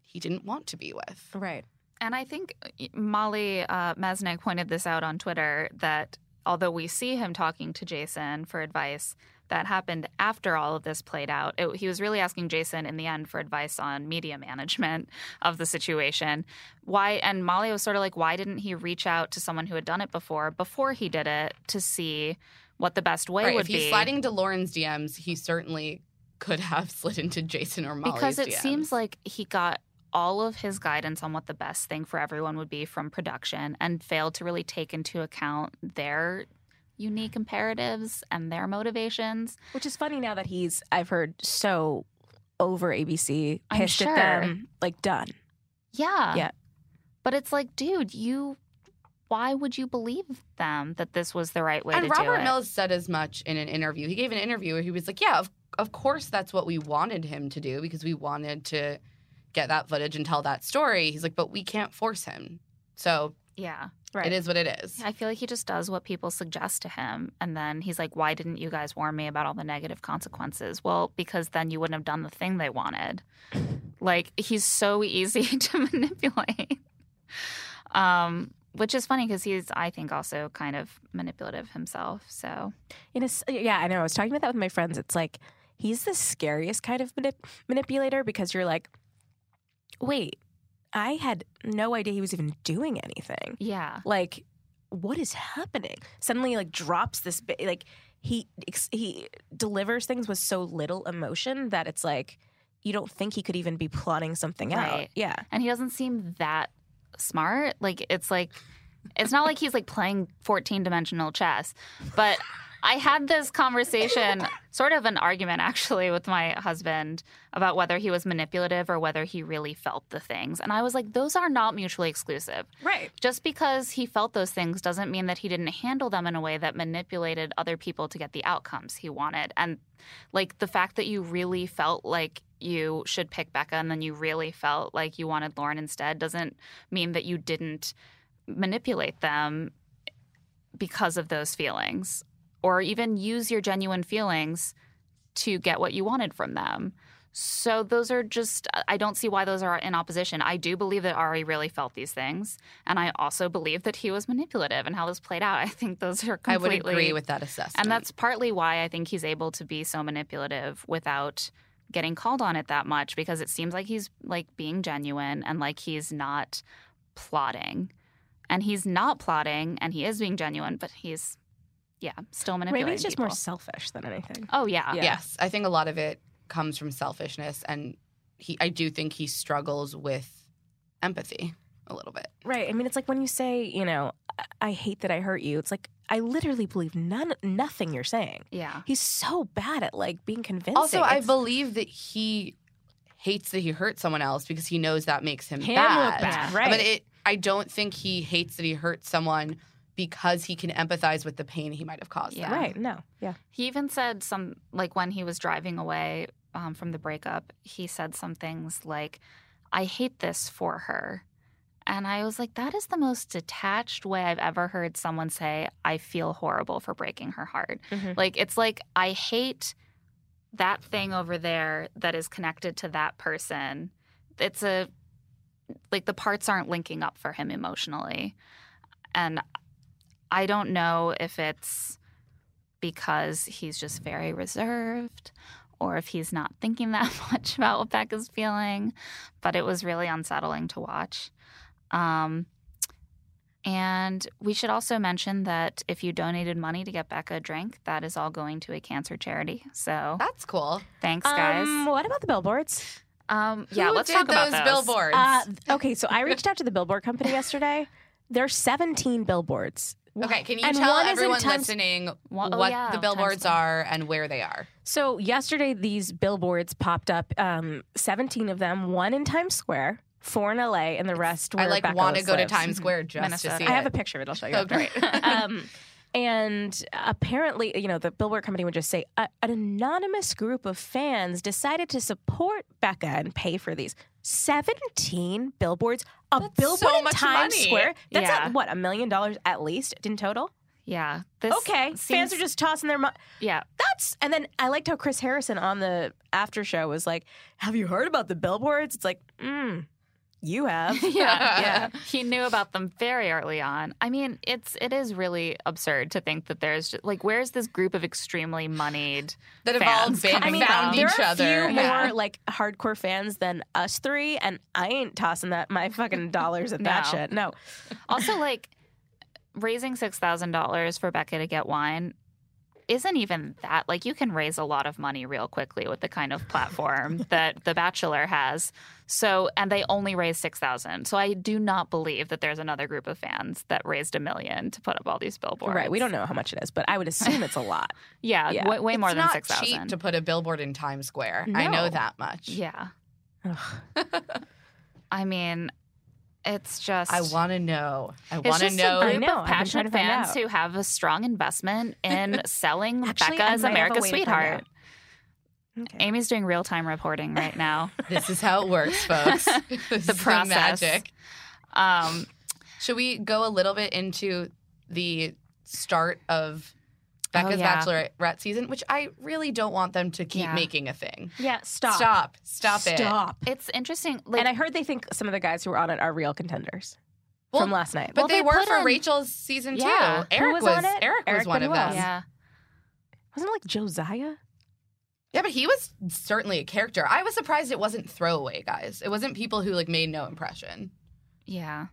he didn't want to be with Right. And I think uh, Molly uh, Mesnick pointed this out on Twitter that although we see him talking to Jason for advice, that happened after all of this played out. It, he was really asking Jason in the end for advice on media management of the situation. Why? And Molly was sort of like, why didn't he reach out to someone who had done it before before he did it to see what the best way right would if he's be? sliding into lauren's dms he certainly could have [laughs] slid into jason or molly's because it DMs. seems like he got all of his guidance on what the best thing for everyone would be from production and failed to really take into account their unique imperatives and their motivations. Which is funny now that he's, I've heard, so over ABC, pissed sure. at them, like done. Yeah. Yeah. But it's like, dude, you why would you believe them that this was the right way and to robert do it? And Robert Mills said as much in an interview he gave an interview where he was like yeah of, of course that's what we wanted him to do because we wanted to get that footage and tell that story he's like but we can't force him so yeah. Right. it is what it is I feel like he just does what people suggest to him. And then he's like, why didn't you guys warn me about all the negative consequences? Well, because then you wouldn't have done the thing they wanted. Like, he's so easy [laughs] to manipulate. Um, which is funny because he's, I think, also kind of manipulative himself. So, In a, yeah, I know. I was talking about that with my friends. It's like he's the scariest kind of manip- manipulator because you're like, wait, I had no idea he was even doing anything. yeah. Like, what is happening? Suddenly, like, drops this bit. Like, he he delivers things with so little emotion that it's like you don't think he could even be plotting something out. Yeah. And he doesn't seem that smart. Like, it's like, it's not like he's like playing 14 dimensional chess. But I had this conversation, sort of an argument actually, with my husband about whether he was manipulative or whether he really felt the things. And I was like, those are not mutually exclusive. Right. Just because he felt those things doesn't mean that he didn't handle them in a way that manipulated other people to get the outcomes he wanted. And like the fact that you really felt like you should pick Becca and then you really felt like you wanted Lauren instead doesn't mean that you didn't manipulate them because of those feelings, or even use your genuine feelings to get what you wanted from them. So those are just I don't see why those are in opposition. I do believe that Arie really felt these things, and I also believe that he was manipulative and how this played out. [laughs] I think those are I would completely agree with that assessment. and that's partly why I think he's able to be so manipulative without getting called on it that much because it seems like he's like being genuine and like he's not plotting. And he's not plotting and he is being genuine, but he's yeah, still manipulating. Maybe he's just people. more selfish than anything. Oh yeah. Yeah. Yes, I think a lot of it comes from selfishness, and he. I do think he struggles with empathy a little bit. Right. I mean, it's like when you say, you know, I, I hate that I hurt you. It's like I literally believe none, nothing you're saying. Yeah. He's so bad at like being convincing. Also, I believe that he hates that he hurt someone else because he knows that makes him, Him bad. look bad, right. But it, I don't think he hates that he hurt someone because he can empathize with the pain he might have caused Yeah. them. right. No. Yeah. He even said some, like when he was driving away um, from the breakup, he said some things like, I hate this for her. And I was like, that is the most detached way I've ever heard someone say, I feel horrible for breaking her heart. Mhm. Like, it's like, I hate that thing over there that is connected to that person. It's a, like, the parts aren't linking up for him emotionally. And I don't know if it's because he's just very reserved or if he's not thinking [laughs] that much about what Becca's feeling, but it was really unsettling to watch. Um, and we should also mention that if you donated money to get Becca a drink, that is all going to a cancer charity. So That's cool. thanks, guys. Um, what about the billboards? Um, yeah, Who let's did talk about those those. billboards. Uh, okay, so I reached out to the billboard company yesterday. There are 17 billboards. Okay, can you And tell one is in everyone Times- listening oh, what yeah, the Times billboards are and where they are? So yesterday, these billboards popped up. Um, 17 of them. One in Times Square, four in LA, and the rest. were. I like want to go to. Times Square just Minnesota. to see I have it. a picture of it. I'll show you. Oh, after. great. [laughs] um, and apparently, you know, the billboard company would just say an anonymous group of fans decided to support Becca and pay for these. 17 billboards, a That's billboard so in Times money. Square. That's Yeah. at, what a million dollars at least in total. Yeah. This Okay, seems- fans are just tossing their money. yeah. That's and then I liked how Chris Harrison on the after show was like, "Have you heard about the billboards?" It's like, mm, you have. [laughs] yeah, yeah. He knew about them very early on. I mean, it's it is really absurd to think that there's just, like where's this group of extremely moneyed that have all fans been coming I mean, found there each are a other. few Yeah. more like hardcore fans than us three, and I ain't tossing that my fucking [laughs] dollars at that No. shit. No, also like raising six thousand dollars for Becca to get wine isn't even that like you can raise a lot of money real quickly with the kind of platform [laughs] that The Bachelor has. So and they only raised six thousand. So I do not believe that there's another group of fans that raised a million to put up all these billboards. right. We don't know how much it is, but I would assume it's a [laughs] lot. Yeah, Yeah. way, way more it's than not six cheap to put a billboard in Times Square. I know that much. Yeah, [laughs] I mean, it's just I want to know. I want to know. a I group know, I've of passionate trying to find fans who have a strong investment [laughs] in selling Actually, Becca as might have a America's way to find sweetheart. Okay. Amy's doing real time reporting right now. [laughs] [laughs] This is how it works, folks. This the is process. magic. Um, Should we go a little bit into the start of Oh, Becca's Oh, yeah. Bachelorette season, which I really don't want them to keep Yeah. making a thing. Yeah, stop. Stop. Stop it. Stop. it's interesting. Like, and I heard they think some of the guys who were on it are real contenders Well, from last night. But Well, they, they were for in- Rachel's season Yeah. two. Who Eric was was, on it? Eric, was Eric one of Benoit. them. yeah, Wasn't it like Josiah? Yeah, but he was certainly a character. I was surprised it wasn't throwaway guys. It wasn't people who like made no impression. yeah,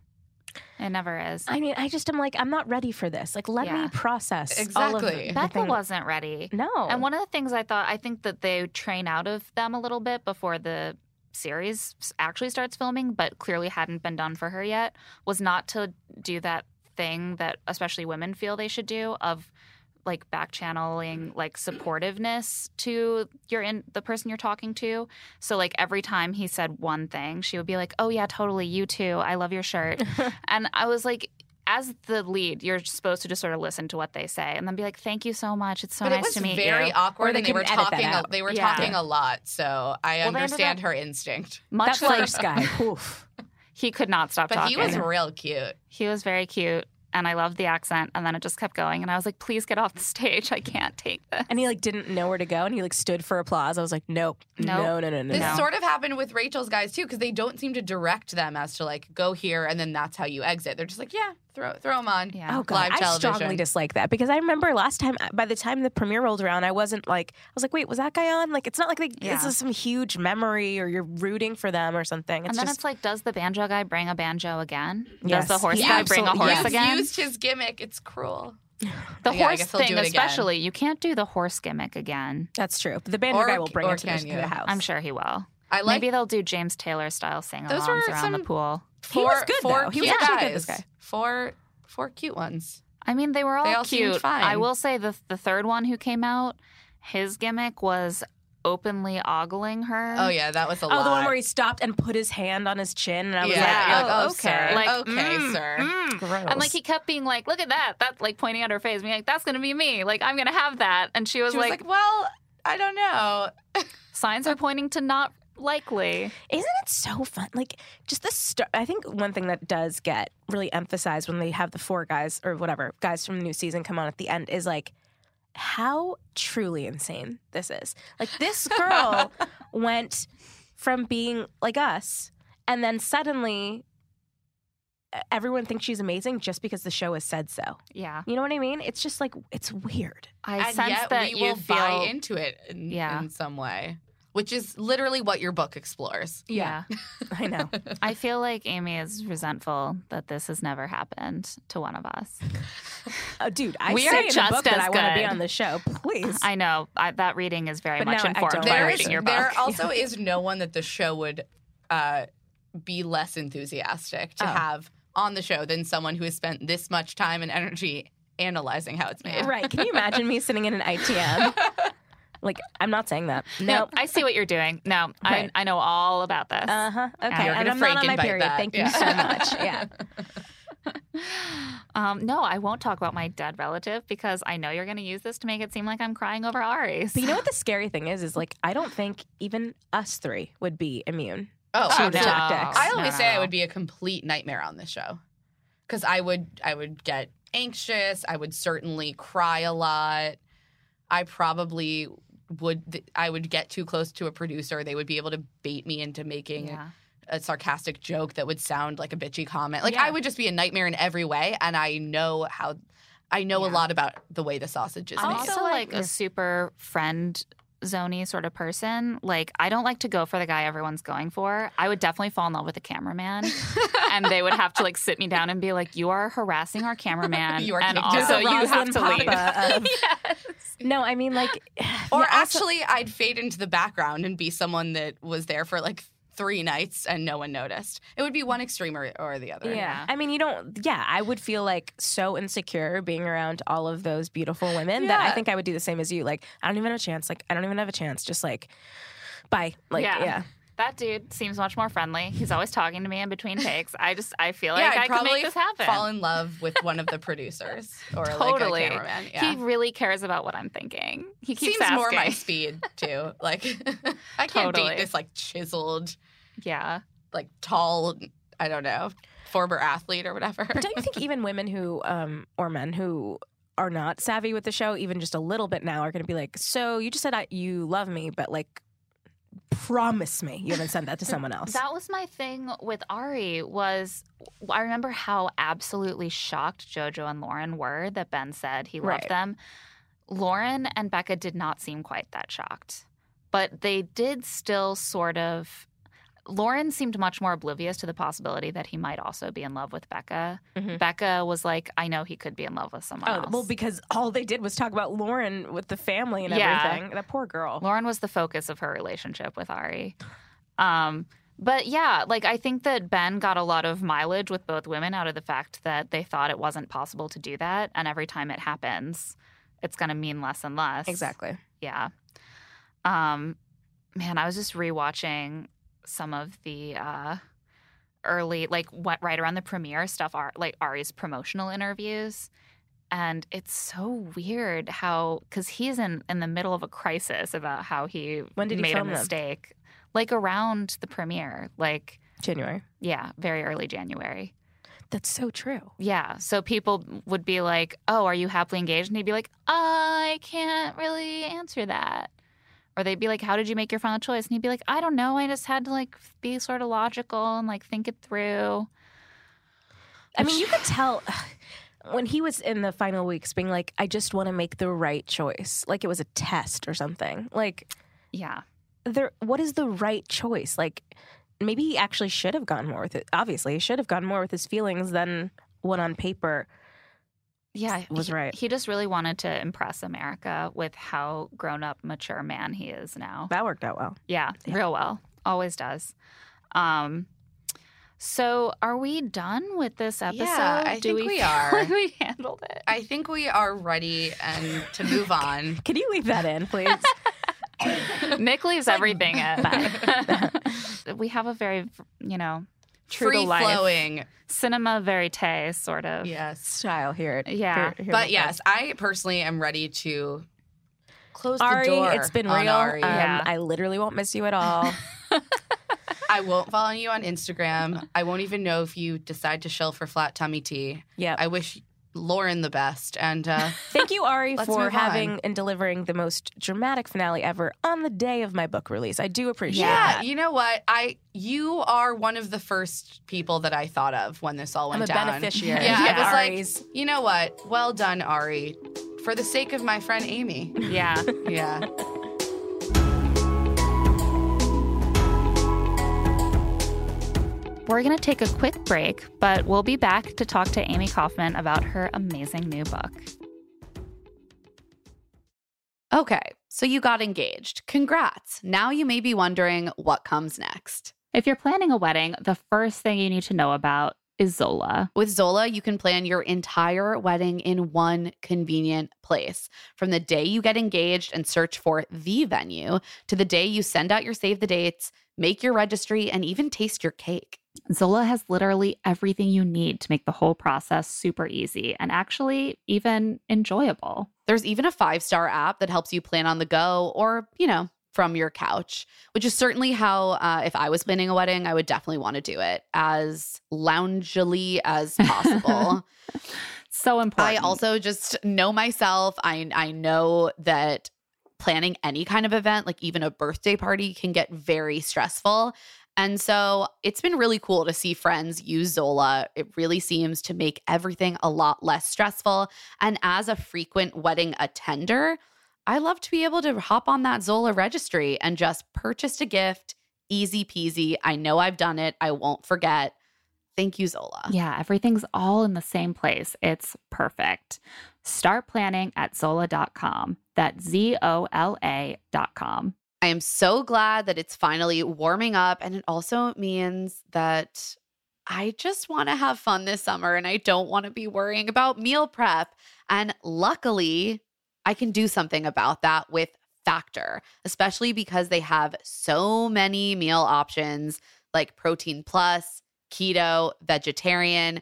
it never is. I mean, I just am like, I'm not ready for this. Like, let Yeah. me process all of Exactly. the Becca thing- wasn't ready. No. And one of the things I thought, I think that they train out of them a little bit before the series actually starts filming, but clearly hadn't been done for her yet, was not to do that thing that especially women feel they should do of like back channeling like supportiveness to your in the person you're talking to. So like every time he said one thing, she would be like, "Oh yeah, totally, you too. I love your shirt." [laughs] and I was like as the lead, you're supposed to just sort of listen to what they say and then be like, "Thank you so much. It's so but nice it was to meet very you." awkward, Or they and they were couldn't edit talking. A, they were Yeah. talking a lot, so I Well, understand up- her instinct. Much that like first guy. Oof. [laughs] he could not stop But talking. he was real cute. He was very cute. And I loved the accent. And then it just kept going. And I was like, please get off the stage. I can't take this. And he like didn't know where to go, and he like stood for applause. I was like, nope, Nope. no, no, no, no, This no. sort of happened with Rachel's guys too, because they don't seem to direct them as to like go here and then that's how you exit. They're just like, yeah, throw throw them on. Yeah. Oh god, live I television. strongly dislike that because I remember last time. Uh, by the time the premiere rolled around, I wasn't like, I was like, wait, was that guy on? Like, it's not like they, Yeah. this is some huge memory or you're rooting for them or something. It's and then just it's like, does the banjo guy bring a banjo again? Yes. Does the horse He guy bring a horse yes. He's again? used his gimmick. It's cruel. The Yeah, horse guess he'll do thing, it again. especially, you can't do the horse gimmick again. that's true. The banjo Or- guy will bring it to the, can the house. I'm sure he will. I like Maybe they'll do James Taylor style sing Those alongs were around the some- pool. He was good, four though. He was cute actually good, guys. this guy. Four four cute ones. I mean, they were all, They all cute. fine. I will say the the third one who came out, his gimmick was openly ogling her. Oh yeah, that was a Oh, lot. the one where he stopped and put his hand on his chin, and I was yeah, like, you're oh, like, oh, okay. sir. Like, okay, mm, sir. mm. Gross. And like he kept being like, "Look at that!" That like pointing at her face, being like, "That's gonna be me. Like I'm gonna have that." And she was, She was like, like, well, I don't know. "Signs are pointing to not likely." Isn't it so fun? Like just the start. I think one thing that does get really emphasized when they have the four guys or whatever guys from the new season come on at the end is like how truly insane this is. Like this [laughs] girl went from being like us, and then suddenly everyone thinks she's amazing just because the show has said so. Yeah, You know what I mean? It's just like it's weird. I and sense yet that we you will feel. buy into it in, Yeah. in some way, which is literally what your book explores. yeah, [laughs] I know. I feel like Amy is resentful that this has never happened to one of us. Uh, dude, I We say are in the just book that as I want to be on the show. Please. I know I, that reading is very But much now informed by like reading it. your book. there [laughs] also is no one that the show would uh, be less enthusiastic to Oh. have on the show than someone who has spent this much time and energy analyzing how it's made. Right. Can you imagine me sitting in an ITM? [laughs] like, I'm not saying that. No, No. I see what you're doing. No, Right. I, I know all about this. Uh huh. Okay. You're And gonna I'm not on my period. that. Thank you Yeah. so much. [laughs] Yeah. [laughs] Um, no, I won't talk about my dead relative because I know you're going to use this to make it seem like I'm crying over Arie. But you know what the scary thing is? Is like, I don't think even us three would be immune. Oh, To absolutely. tactics. I always no, say I would be a complete nightmare on this show because I would I would get anxious. I would certainly cry a lot. I probably would I would get too close to a producer. They would be able to bait me into making Yeah. a sarcastic joke that would sound like a bitchy comment. Like Yeah. I would just be a nightmare in every way, and I know how. I know a lot about the way the sausage is I'm made. also like a super friend zony sort of person. Like I don't like to go for the guy everyone's going for. I would definitely fall in love with a cameraman, [laughs] and they would have to like sit me down and be like, "You are harassing our cameraman, You are and kicked also you have to leave." Of- [laughs] [laughs] yes. no, I mean, like, [sighs] Or yeah, also- actually, I'd fade into the background and be someone that was there for like three nights and no one noticed. It would be one extreme or, or the other. Yeah. I mean, you don't, yeah, I would feel like so insecure being around all of those beautiful women that I think I would do the same as you. Like, I don't even have a chance. Like, I don't even have a chance. Just like, bye. Like, Yeah. yeah. That dude seems much more friendly. He's always talking to me in between [laughs] takes. I just I feel like yeah, I I'd could probably make this happen. fall in love with one of the producers [laughs] or totally. like a cameraman. Yeah. He really cares about what I'm thinking. He keeps Seems asking. more my speed too. [laughs] Like I can't Totally. date this like chiseled, yeah. like tall. I don't know, former athlete or whatever. But don't you think even women who, um, or men who are not savvy with the show, even just a little bit now, are going to be like, so you just said I, you love me, but like, promise me you haven't sent that to someone else. That was my thing with Arie was I remember how absolutely shocked Jojo and Lauren were that Ben said he loved Right. them. Lauren and Becca did not seem quite that shocked. But they did still sort of Lauren seemed much more oblivious to the possibility that he might also be in love with Becca. Mhm. Becca was like, I know he could be in love with someone Oh, else. well, because all they did was talk about Lauren with the family and Yeah. everything. That poor girl. Lauren was the focus of her relationship with Arie. Um, but yeah, like I think that Ben got a lot of mileage with both women out of the fact that they thought it wasn't possible to do that. And every time it happens, it's going to mean less and less. Exactly. Yeah. Um, man, I was just rewatching some of the uh, early, like what right around the premiere stuff, are like Arie's promotional interviews. And it's so weird how, because he's in, in the middle of a crisis about how he When did he made a film them? mistake. Like around the premiere, like, January. yeah, very early January. That's so true. Yeah. So people would be like, "Oh, are you happily engaged?" And he'd be like, "I can't really answer that." Or they'd be like, "How did you make your final choice?" And he'd be like, "I don't know. I just had to like be sort of logical and like think it through." I mean, you [sighs] could tell [sighs] when he was in the final weeks being like, I just want to make the right choice. Like it was a test or something. Like, Yeah. there what is the right choice? Like maybe he actually should have gone more with it. Obviously, he should have gone more with his feelings than what on paper Yeah, was he, right. He just really wanted to impress America with how grown up, mature man he is now. That worked out well. Yeah, Yeah. real well. Always does. Um so are we done with this episode? Yeah, I Do think we feel [laughs] are. like we handled it. I think we are ready and to move [laughs] on. Can you leave that in, please? [laughs] Nick leaves everything in. we have a very, you know, true to Free life flowing. cinema verite sort of. Yes. Style here. Yeah. here- here But we go. yes, I personally am ready to close Arie, the door. it's been on real. Arie. Um, Yeah. I literally won't miss you at all. [laughs] I won't follow you on Instagram. I won't even know if you decide to shell for flat tummy tea. yeah. I wish Lauren the best. And uh, [laughs] Thank you, Arie, for having and delivering the most dramatic finale ever on the day of my book release. I do appreciate yeah, that. you know what? I you are one of the first people that I thought of when this all I'm went a down. beneficiary. Yeah, of I was Arie's. like, you know what? Well done, Arie. For the sake of my friend Amy. Yeah. [laughs] Yeah. We're going to take a quick break, but we'll be back to talk to Amy Kaufman about her amazing new book. Okay, so you got engaged. Congrats. Now you may be wondering what comes next. If you're planning a wedding, the first thing you need to know about is Zola. With Zola, you can plan your entire wedding in one convenient place. From the day you get engaged and search for the venue to the day you send out your save the dates, make your registry, and even taste your cake. Zola has literally everything you need to make the whole process super easy and actually even enjoyable. There's even a five star app that helps you plan on the go or, you know, from your couch, which is certainly how, uh, if I was planning a wedding, I would definitely want to do it as loungily as possible. [laughs] So important. I also just know myself. I I know that planning any kind of event, like even a birthday party, can get very stressful. And so it's been really cool to see friends use Zola. It really seems to make everything a lot less stressful. And as a frequent wedding attender, I love to be able to hop on that Zola registry and just purchase a gift. Easy peasy. I know I've done it. I won't forget. Thank you, Zola. Yeah, everything's all in the same place. It's perfect. Start planning at Zola.com. That's Z O L A.com. I am so glad that it's finally warming up. And it also means that I just want to have fun this summer and I don't want to be worrying about meal prep. And luckily, I can do something about that with Factor, especially because they have so many meal options like protein plus, keto, vegetarian,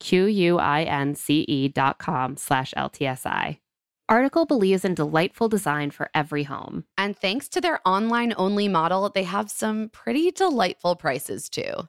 Q-U-I-N-C-E dot com slash LTSI. Article believes in delightful design for every home. And thanks to their online only model, they have some pretty delightful prices too.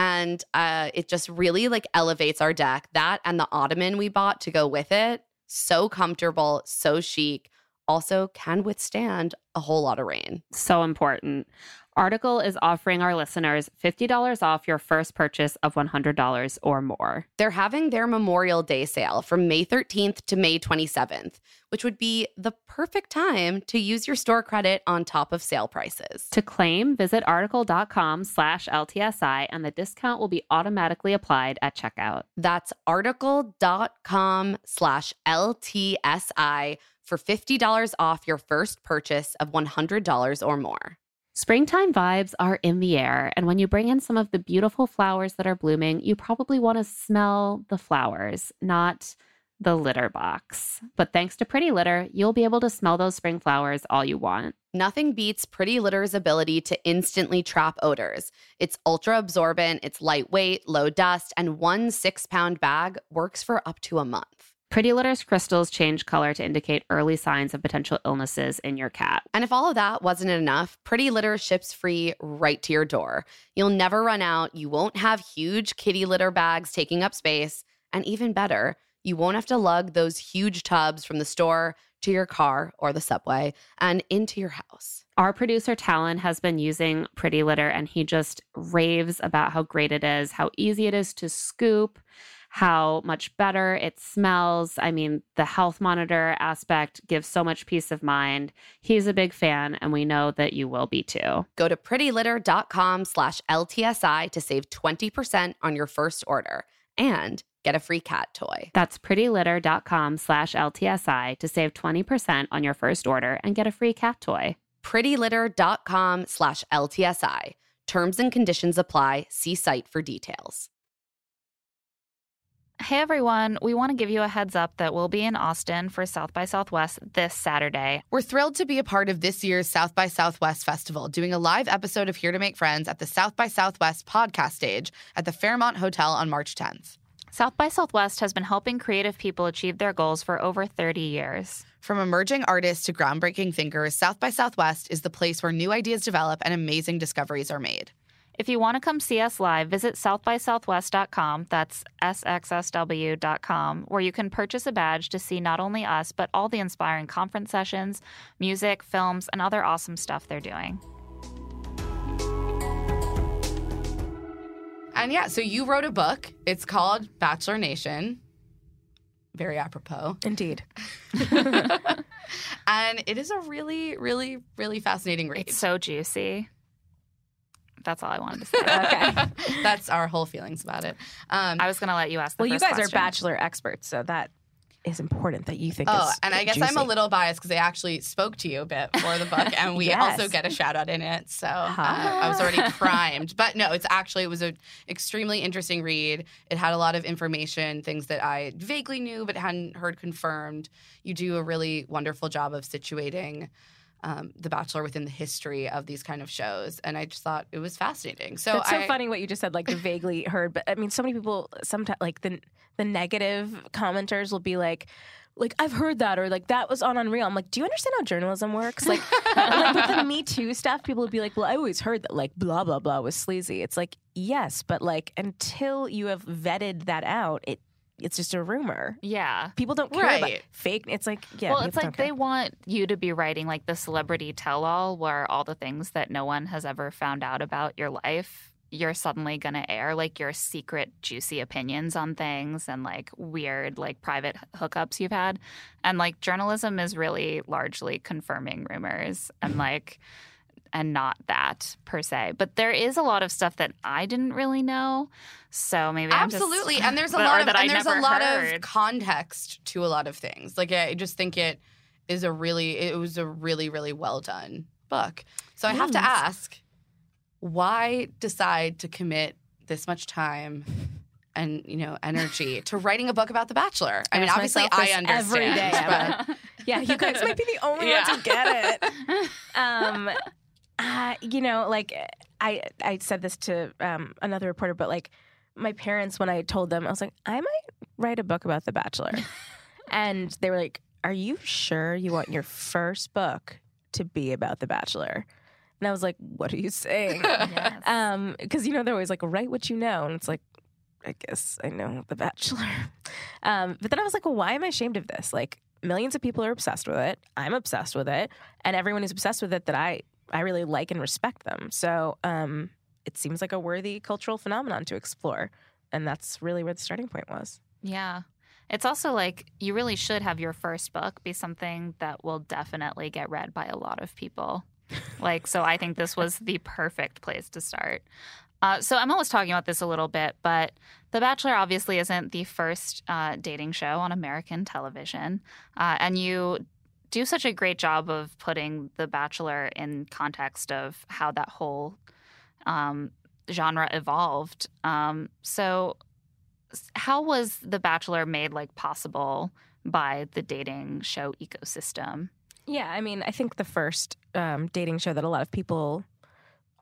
and uh, it just really like elevates our deck. That and the ottoman we bought to go with it, so comfortable, so chic. Also, can withstand a whole lot of rain. So important. Article is offering our listeners $50 off your first purchase of $100 or more. They're having their Memorial Day sale from May 13th to May 27th, which would be the perfect time to use your store credit on top of sale prices. To claim, visit article.com slash LTSI and the discount will be automatically applied at checkout. That's article.com slash LTSI for $50 off your first purchase of $100 or more. Springtime vibes are in the air, and when you bring in some of the beautiful flowers that are blooming, you probably want to smell the flowers, not the litter box. But thanks to Pretty Litter, you'll be able to smell those spring flowers all you want. Nothing beats Pretty Litter's ability to instantly trap odors. It's ultra absorbent, it's lightweight, low dust, and one six pound bag works for up to a month. Pretty Litter's crystals change color to indicate early signs of potential illnesses in your cat. And if all of that wasn't enough, Pretty Litter ships free right to your door. You'll never run out, you won't have huge kitty litter bags taking up space, and even better, you won't have to lug those huge tubs from the store to your car or the subway and into your house. Our producer Talon has been using Pretty Litter and he just raves about how great it is, how easy it is to scoop, how much better it smells. I mean, the health monitor aspect gives so much peace of mind. He's a big fan and we know that you will be too. Go to prettylitter.com slash LTSI to save 20% on your first order and get a free cat toy. That's prettylitter.com slash LTSI to save 20% on your first order and get a free cat toy. prettylitter.com slash LTSI. Terms and conditions apply. See site for details. Hey everyone, we want to give you a heads up that we'll be in Austin for South by Southwest this Saturday. We're thrilled to be a part of this year's South by Southwest Festival, doing a live episode of Here to Make Friends at the South by Southwest podcast stage at the Fairmont Hotel on March 10th. South by Southwest has been helping creative people achieve their goals for over 30 years. From emerging artists to groundbreaking thinkers, South by Southwest is the place where new ideas develop and amazing discoveries are made. If you want to come see us live, visit southbysouthwest.com, that's sxsw.com, where you can purchase a badge to see not only us, but all the inspiring conference sessions, music, films, and other awesome stuff they're doing. And yeah, so you wrote a book. It's called Bachelor Nation. Very apropos. Indeed. [laughs] [laughs] and it is a really, really, really fascinating read. It's so juicy. That's all I wanted to say. [laughs] Okay. [laughs] That's our whole feelings about it. Um, I was going to let you ask the well, you guys question. are bachelor experts, so that is important that you think. Oh, is and I guess I'm a little biased because I actually spoke to you a bit for the book, and we [laughs] Yes. also get a shout out in it. So uh, Ah. I was already primed. But no, it's actually it was an extremely interesting read. It had a lot of information, things that I vaguely knew but hadn't heard confirmed. You do a really wonderful job of situating. Um, the Bachelor within the history of these kind of shows, and I just thought it was fascinating. So That's so I, funny what you just said, like the [laughs] vaguely heard. But I mean, so many people sometimes like the the negative commenters will be like. Like I've heard that, or like that was on Unreal. I'm like, do you understand how journalism works? Like, like with the [laughs] Me Too stuff, people would be like, well, I always heard that like blah blah blah was sleazy. It's like yes, but like until you have vetted that out, it it's just a rumor. Yeah. People don't care about Right. fake. It's like yeah, well, it's like they care. want you to be writing like the celebrity tell all where all the things that no one has ever found out about your life, you're suddenly going to air like your secret, juicy opinions on things and like weird, like private hookups you've had. And like journalism is really largely confirming rumors and mm-hmm. like, and not that per se. But there is a lot of stuff that I didn't really know. So maybe I'm just- absolutely and there's a [laughs] that- lot of that I and there's a never lot of context to a lot of things like i just think it is a really it was a really really well done book so i have to ask why decide to commit this much time and you know energy [laughs] to writing a book about the bachelor i I mean obviously i this understand every day, but [laughs] yeah, you guys might be the only Yeah. ones who get it. Um, uh, you know, like I I said this to um, another reporter, but like my parents, when I told them, I was like, I might write a book about The Bachelor, [laughs] and they were like, Are you sure you want your first book to be about The Bachelor? And I was like, What are you saying? [laughs] Yes. Um, because you know they're always like, write what you know, and it's like, I guess I know The Bachelor. [laughs] Um, but then I was like, well, why am I ashamed of this? Like, millions of people are obsessed with it. I'm obsessed with it, and everyone who's obsessed with it that I I really like and respect them. So um, it seems like a worthy cultural phenomenon to explore, and that's really where the starting point was. Yeah. It's also like you really should have your first book be something that will definitely get read by a lot of people. [laughs] like, so I think this was the perfect place to start. Uh, so Emma was talking about this a little bit, but The Bachelor obviously isn't the first uh, dating show on American television. Uh, and you do such a great job of putting The Bachelor in context of how that whole um, genre evolved. Um, so how was The Bachelor made like possible by the dating show ecosystem? Yeah, I mean, I think the first um, dating show that a lot of people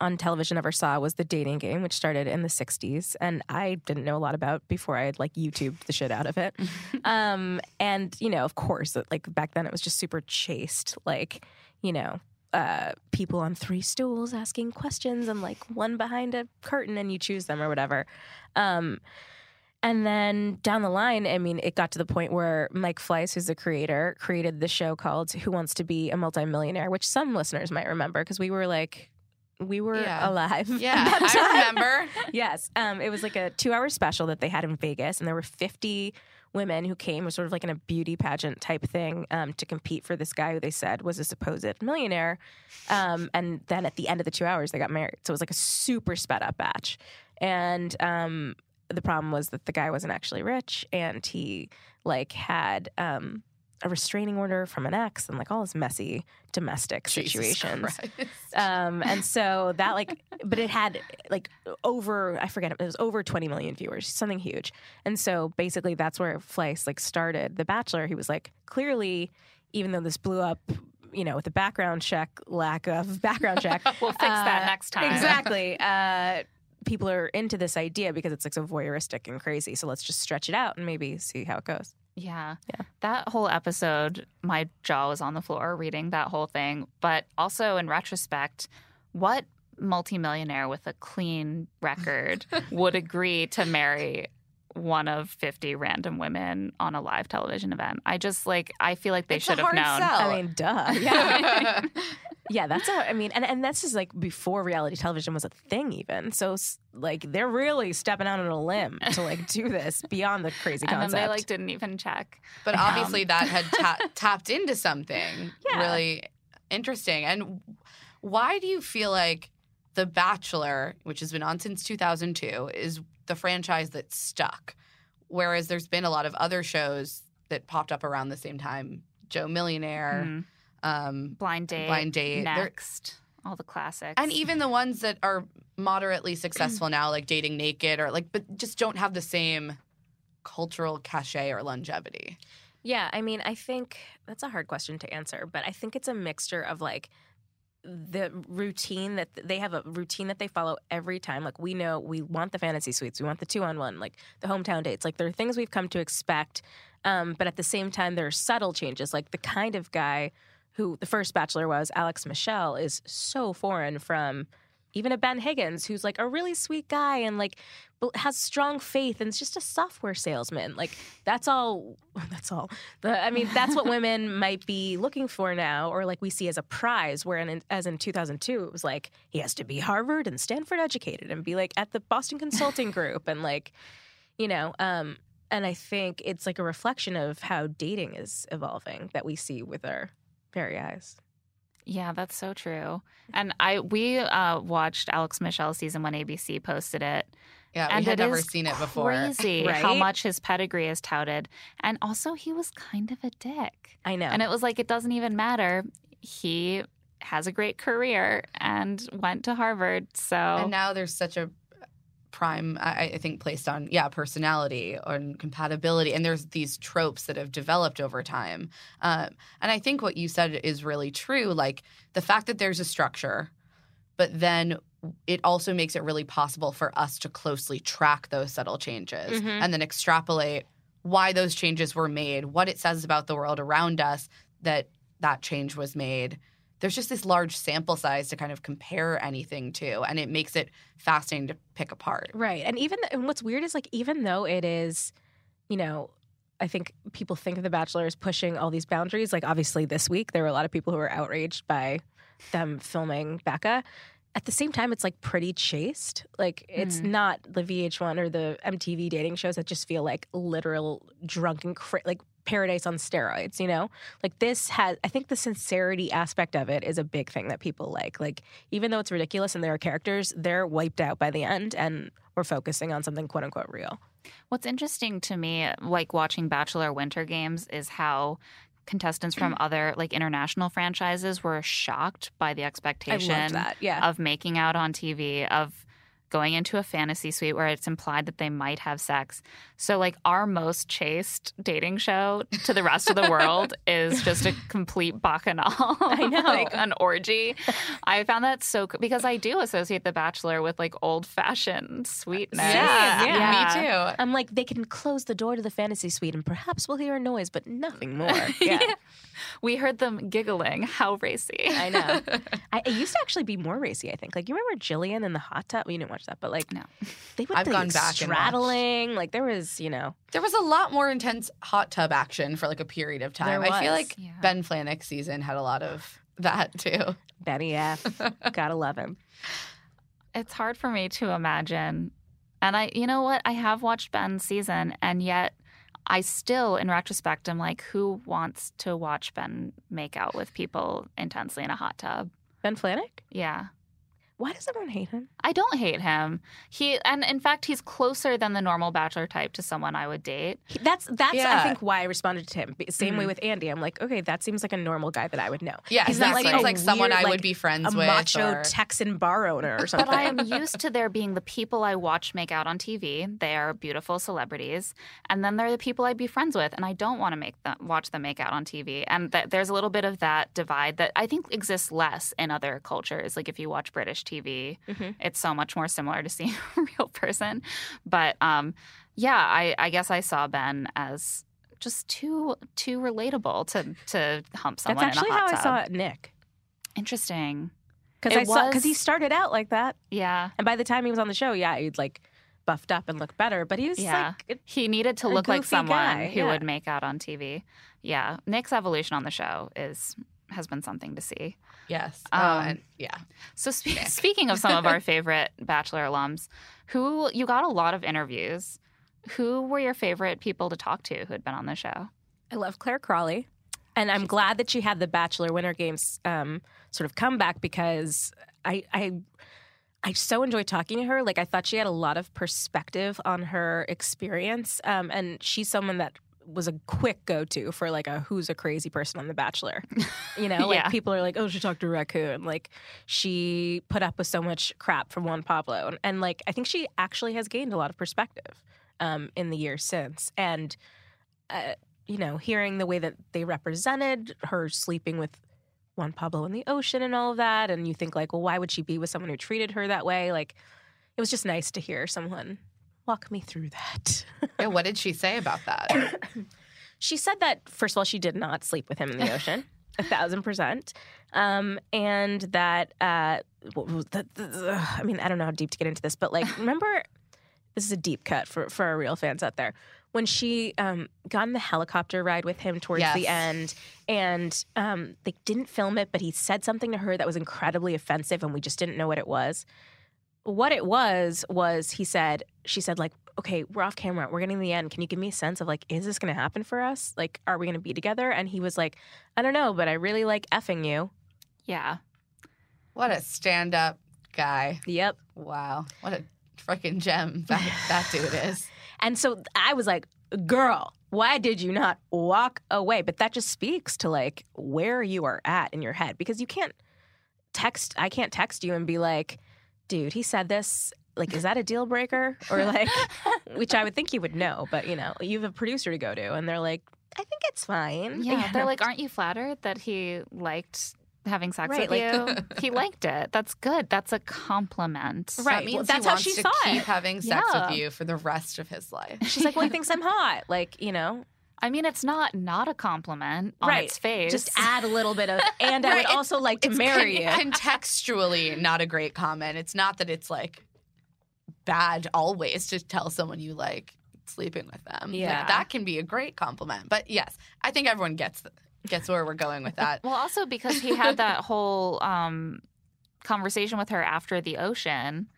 on television ever saw was the dating game, which started in the 60s. And I didn't know a lot about before I had like YouTubed the shit out of it. [laughs] um, and, you know, of course, like back then it was just super chaste. Like, you know, uh, people on three stools asking questions and like one behind a curtain and you choose them or whatever. Um, and then down the line, I mean, it got to the point where Mike Fleiss, who's the creator, created the show called Who Wants to Be a Multimillionaire, which some listeners might remember because we were like, we were Yeah. alive. [laughs] yeah i remember [laughs] yes. Um, it was like a two hour special that they had in Vegas, and there were 50 women who came, it was sort of like in a beauty pageant type thing, um, to compete for this guy who they said was a supposed millionaire. Um, and then at the end of the two hours, they got married. So it was like a super sped up batch. And um, the problem was that the guy wasn't actually rich, and he like had um, a restraining order from an ex and like all this messy domestic Jesus situations. Um, and so [laughs] that like, but it had like over, I forget, it was over 20 million viewers, something huge. And so basically that's where Fleiss like started The Bachelor. He was like, clearly, even though this blew up, you know, with the background check, lack of [laughs] background check. [laughs] We'll fix that uh, next time. Exactly. Uh, people are into this idea because it's like so voyeuristic and crazy. So let's just stretch it out and maybe see how it goes. Yeah. Yeah. That whole episode, my jaw was on the floor reading that whole thing. But also in retrospect, what multimillionaire with a clean record [laughs] would agree to marry one of 50 random women on a live television event? I just like, I feel like they It's a should have known. sell. I mean, duh. Yeah. [laughs] [laughs] yeah, that's a, I mean, and, and that's just like before reality television was a thing, even. So, like, they're really stepping out on a limb to like do this beyond the crazy And then concept. they like didn't even check. But obviously, that had [laughs] ta- tapped into something Yeah. really interesting. And why do you feel like The Bachelor, which has been on since 2002, is the franchise that stuck? Whereas there's been a lot of other shows that popped up around the same time Joe Millionaire, Mhm. Um, Blind date. Blind Date. They're- Next. All the classics. and even the ones that are moderately successful now, like Dating Naked, or like, but just don't have the same cultural cachet or longevity. Yeah, I mean, I think that's a hard question to answer, but I think it's a mixture of like the routine that they have a routine that they follow every time. Like we know we want the fantasy suites, we want the two on one, like the hometown dates. Like there are things we've come to expect, um, but at the same time, there are subtle changes. Like the kind of guy who the first Bachelor was, Alex Michel, is so foreign from even a Ben Higgins, who's like a really sweet guy and like has strong faith and is just a software salesman. Like that's all. [laughs] That's all. The, I mean, that's what [laughs] women might be looking for now, or like we see as a prize. Where in, as in 2002, it was like he has to be Harvard and Stanford educated and be like at the Boston Consulting [laughs] Group and like, you know. Um, and I think it's like a reflection of how dating is evolving that we see with our very eyes. Yeah, that's so true. And I we uh, watched Alex Michel season one ABC posted it. Yeah, we and had never seen it before. Crazy [laughs] how much his pedigree is touted. And also he was kind of a dick. I know. And it was like it doesn't even matter. He has a great career and went to Harvard. So And now there's such a prime, I, I think, placed on yeah personality and compatibility, and there's these tropes that have developed over time. Um, and I think what you said is really true. Like the fact that there's a structure, but then it also makes it really possible for us to closely track those subtle changes Mhm. and then extrapolate why those changes were made, what it says about the world around us that that change was made. There's just this large sample size to kind of compare anything to, and it makes it fascinating to pick apart. Right. And even and what's weird is like even though it is, you know, I think people think of The Bachelor as pushing all these boundaries. Like obviously this week there were a lot of people who were outraged by them filming Becca. At the same time, it's like pretty chaste. Like it's hmm. not the VH1 or the MTV dating shows that just feel like literal drunken, cra- like paradise on steroids. You know, like this has. I think the sincerity aspect of it is a big thing that people like. Like even though it's ridiculous and there are characters, they're wiped out by the end, and we're focusing on something quote unquote real. What's interesting to me, like watching Bachelor Winter Games, is how contestants from [clears throat] other like international franchises were shocked by the expectation that. Yeah. of making out on TV, of going into a fantasy suite where it's implied that they might have sex. So, like, our most chaste dating show to the rest of the world [laughs] is just a complete bacchanal. I [laughs] know. like an orgy. I found that so because I do associate The Bachelor with like old fashioned sweetness. Yeah, yeah. me too. I'm like, they can close the door to the fantasy suite and perhaps we'll hear a noise, but nothing more. [laughs] Yeah. We heard them giggling. How racy. I know. I, it used to actually be more racy, I think. Like, you remember Jillian in the hot tub? Well, you didn't watch that, but like, No. they would I've be gone like, back straddling. Like, there was, you know, There was a lot more intense hot tub action for like a period of time. I feel like Yeah. Ben Flajnik's season had a lot of that too. Betty F. [laughs] Gotta love him. It's hard for me to imagine. And I, you know what? I have watched Ben's season, and yet I still, in retrospect, I'm like, who wants to watch Ben make out with people intensely in a hot tub? Ben Flanick? Yeah. Why does everyone hate him? I don't hate him. He and in fact he's closer than the normal bachelor type to someone I would date. He- That's that's I think why I responded to him. Same way Mhm. with Andy. I'm like, okay, that seems like a normal guy that I would know. Yeah, He's not exactly. like Seems a like someone weird, I would be friends a with. macho or- Texan bar owner or something. But I am [laughs] used to there being the people I watch make out on TV. They are beautiful celebrities, and then there are the people I'd be friends with, and I don't want to make them watch them make out on TV. And that there's a little bit of that divide that I think exists less in other cultures. Like if you watch British TV, Mhm. it's so much more similar to seeing [laughs] a real person. But um, yeah, I, I guess I saw Ben as just too too relatable to to hump someone. That's actually in a hot how tub. I saw Nick. Interesting. Because It I saw because he started out like that, Yeah. and by the time he was on the show, yeah, he'd like buffed up and looked better. But he was Yeah. like, it- He needed to look like someone guy, who yeah. would make out on TV. Yeah. Nick's evolution on the show is has been something to see. Yes. Um, oh, and yeah. So spe- speaking of some of our [laughs] favorite Bachelor alums, who you got a lot of interviews. Who were your favorite people to talk to who had been on the show? I love Clare Crawley, and I'm glad that she had the Bachelor Winter Games um, sort of comeback because I, I I so enjoyed talking to her. Like I thought she had a lot of perspective on her experience, um, and she's someone that was a quick go to for like a who's a crazy person on The Bachelor. [laughs] You know, like Yeah. people are like, oh, she talked to a raccoon. Like she put up with so much crap from Juan Pablo, and, and like I think she actually has gained a lot of perspective um, in the years since, and. Uh, you know, hearing the way that they represented her sleeping with Juan Pablo in the ocean and all of that, and you think like, well, why would she be with someone who treated her that way? Like, it was just nice to hear someone walk me through that. yeah. What did she say about that? [coughs] she said that first of all, she did not sleep with him in the [laughs] ocean, a thousand percent, um, and that uh, the, the- the- I mean, I don't know how deep to get into this, but like, [laughs] remember, this is a deep cut for for our real fans out there. When she um, got in the helicopter ride with him towards the end, and um, they didn't film it, but he said something to her that was incredibly offensive, and we just didn't know what it was. What it was was he said, she said like, okay, we're off camera, we're getting to the end. Can you give me a sense of like, is this going to happen for us? Like, are we going to be together? And he was like, I don't know, but I really like effing you. Yeah. what a stand up guy. Yep. Wow. What a freaking gem that, that dude is. [laughs] And so I was like, girl, why did you not walk away? But that just speaks to like where you are at in your head because you can't text, I can't text you and be like, dude, he said this. Like, is that a deal breaker? Or like, [laughs] which I would think you would know, but you know, you have a producer to go to and they're like, I think it's fine. Yeah. [laughs] They're like, aren't you flattered that he liked having sex Right, with like- you? [laughs] he liked it. That's good. That's a compliment. Right. That means well, that's he how wants she to saw keep it. having sex Yeah. with you for the rest of his life. She's like, well, he thinks I'm hot. Like, you know, I mean, it's not not a compliment on right. its face. Just add a little bit of, [laughs] and I would also like to It's marry con- you. [laughs] contextually not a great comment. It's not that it's like bad always to tell someone you like sleeping with them. Like, Yeah. that can be a great compliment. But yes, I think everyone gets gets where we're going with that. Well, also because he had that whole um, conversation with her after the ocean,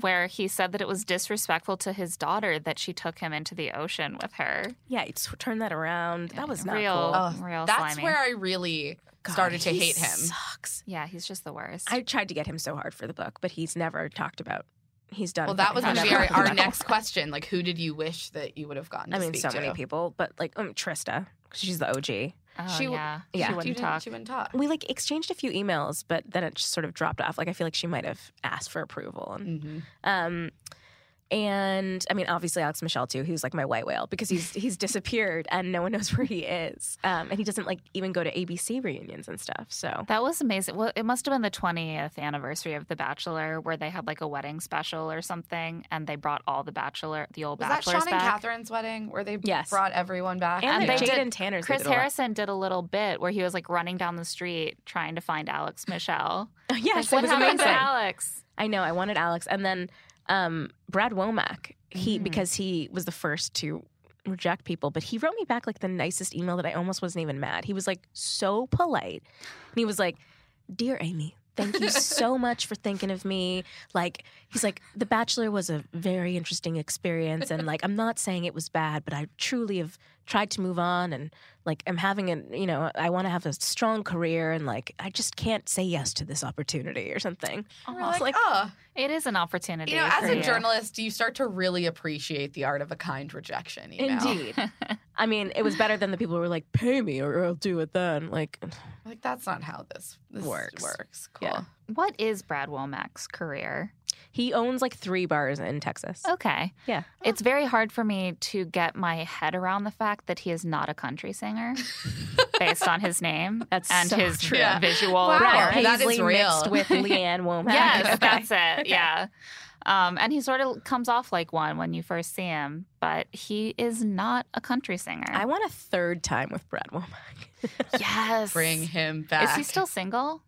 where he said that it was disrespectful to his daughter that she took him into the ocean with her. Yeah, he just turn that around. That was not real. cool. Oh, real That's slimy. where I really God, started to he hate him. Sucks. Yeah, he's just the worst. I tried to get him so hard for the book, but he's never talked about. He's done. Well, that was he's going to be our, our next question. Like, who did you wish that you would have gotten to I mean, speak so to? many people, but like um, Trista, 'cause she's the OG. Oh, she- yeah, yeah. she wouldn't didn't- talk. She wouldn't talk. We like exchanged a few emails, but then it just sort of dropped off. Like I feel like she might have asked for approval, and Mhm. um, and I mean, obviously Alex Michel too. Who's like my white whale because he's he's disappeared and no one knows [laughs] where he is. Um, and he doesn't like even go to ABC reunions and stuff. So That was amazing. Well, it must have been the 20th anniversary of The Bachelor, where they had like a wedding special or something, and they brought all the Bachelor, the old Was that Bachelors Sean and back. Catherine's wedding where they Yes. brought everyone back? and, And they Jade did- and Tanner's. they Chris did. Harrison did a little bit where he was like running down the street trying to find Alex Michel. [laughs] yes, Like, it what was happened to amazing. Alex? I know. I wanted Alex, and then um, Brad Womack. He Mhm. because he was the first to reject people, but he wrote me back like the nicest email that I almost wasn't even mad. He was like so polite, and he was like, "Dear Amy." Thank you so [laughs] much for thinking of me. Like, he's like, The Bachelor was a very interesting experience. And like, I'm not saying it was bad, but I truly have tried to move on. And like, I'm having a, you know, I want to have a strong career. And like, I just can't say yes to this opportunity or something. We're I was like, like, oh. oh, It is an opportunity. you know, as a you. journalist, you start to really appreciate the art of a kind rejection. Email. Indeed. [laughs] I mean, it was better than the people who were like, pay me or I'll do it then. Like, Like that's not how this, this Works. Works. Cool. Yeah. What is Brad Womack's career? He owns like three bars in Texas. Okay. Yeah. It's very hard for me to get my head around the fact that he is not a country singer [laughs] based on his name That's and so his true. Yeah. visual Wow. Brad appearance. that is Paisley real. mixed with Lee Ann Womack. [laughs] Yes, Okay. that's it. Okay. Yeah. Um, and he sort of comes off like one when you first see him, but he is not a country singer. I want a third time with Brad Womack. [laughs] yes. Bring him back. Is he still single?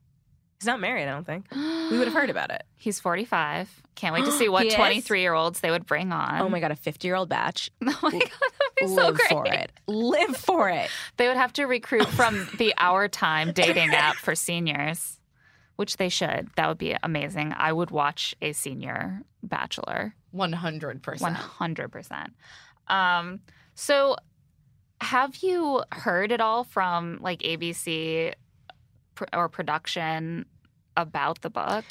He's not married, I don't think. [gasps] We would have heard about it. He's 45. Can't wait to see what [gasps] He is? 23 year olds they would bring on. Oh my god, a 50 year old batch. [laughs] Oh my God, that'd be so Live great. for it. Live for it. [laughs] They would have to recruit [laughs] from the Our Time dating app for seniors, which they should. That would be amazing. I would watch a senior bachelor. One hundred percent. 100%. Um, so, have you heard at all from like ABC pr- or production about the book?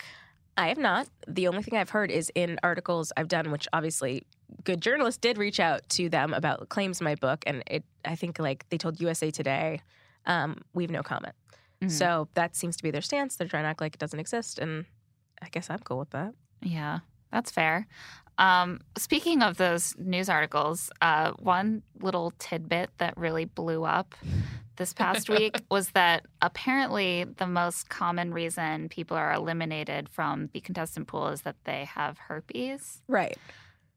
I have not. The only thing I've heard is in articles I've done, which obviously good journalists did reach out to them about claims in my book, and it. I think like they told USA Today, um, we have no comment. Mhm. So that seems to be their stance. They're trying to act like it doesn't exist, and I guess I'm cool with that. Yeah, that's fair. Um, speaking of those news articles, uh, one little tidbit that really blew up this past week [laughs] was that apparently the most common reason people are eliminated from the contestant pool is that they have herpes. Right.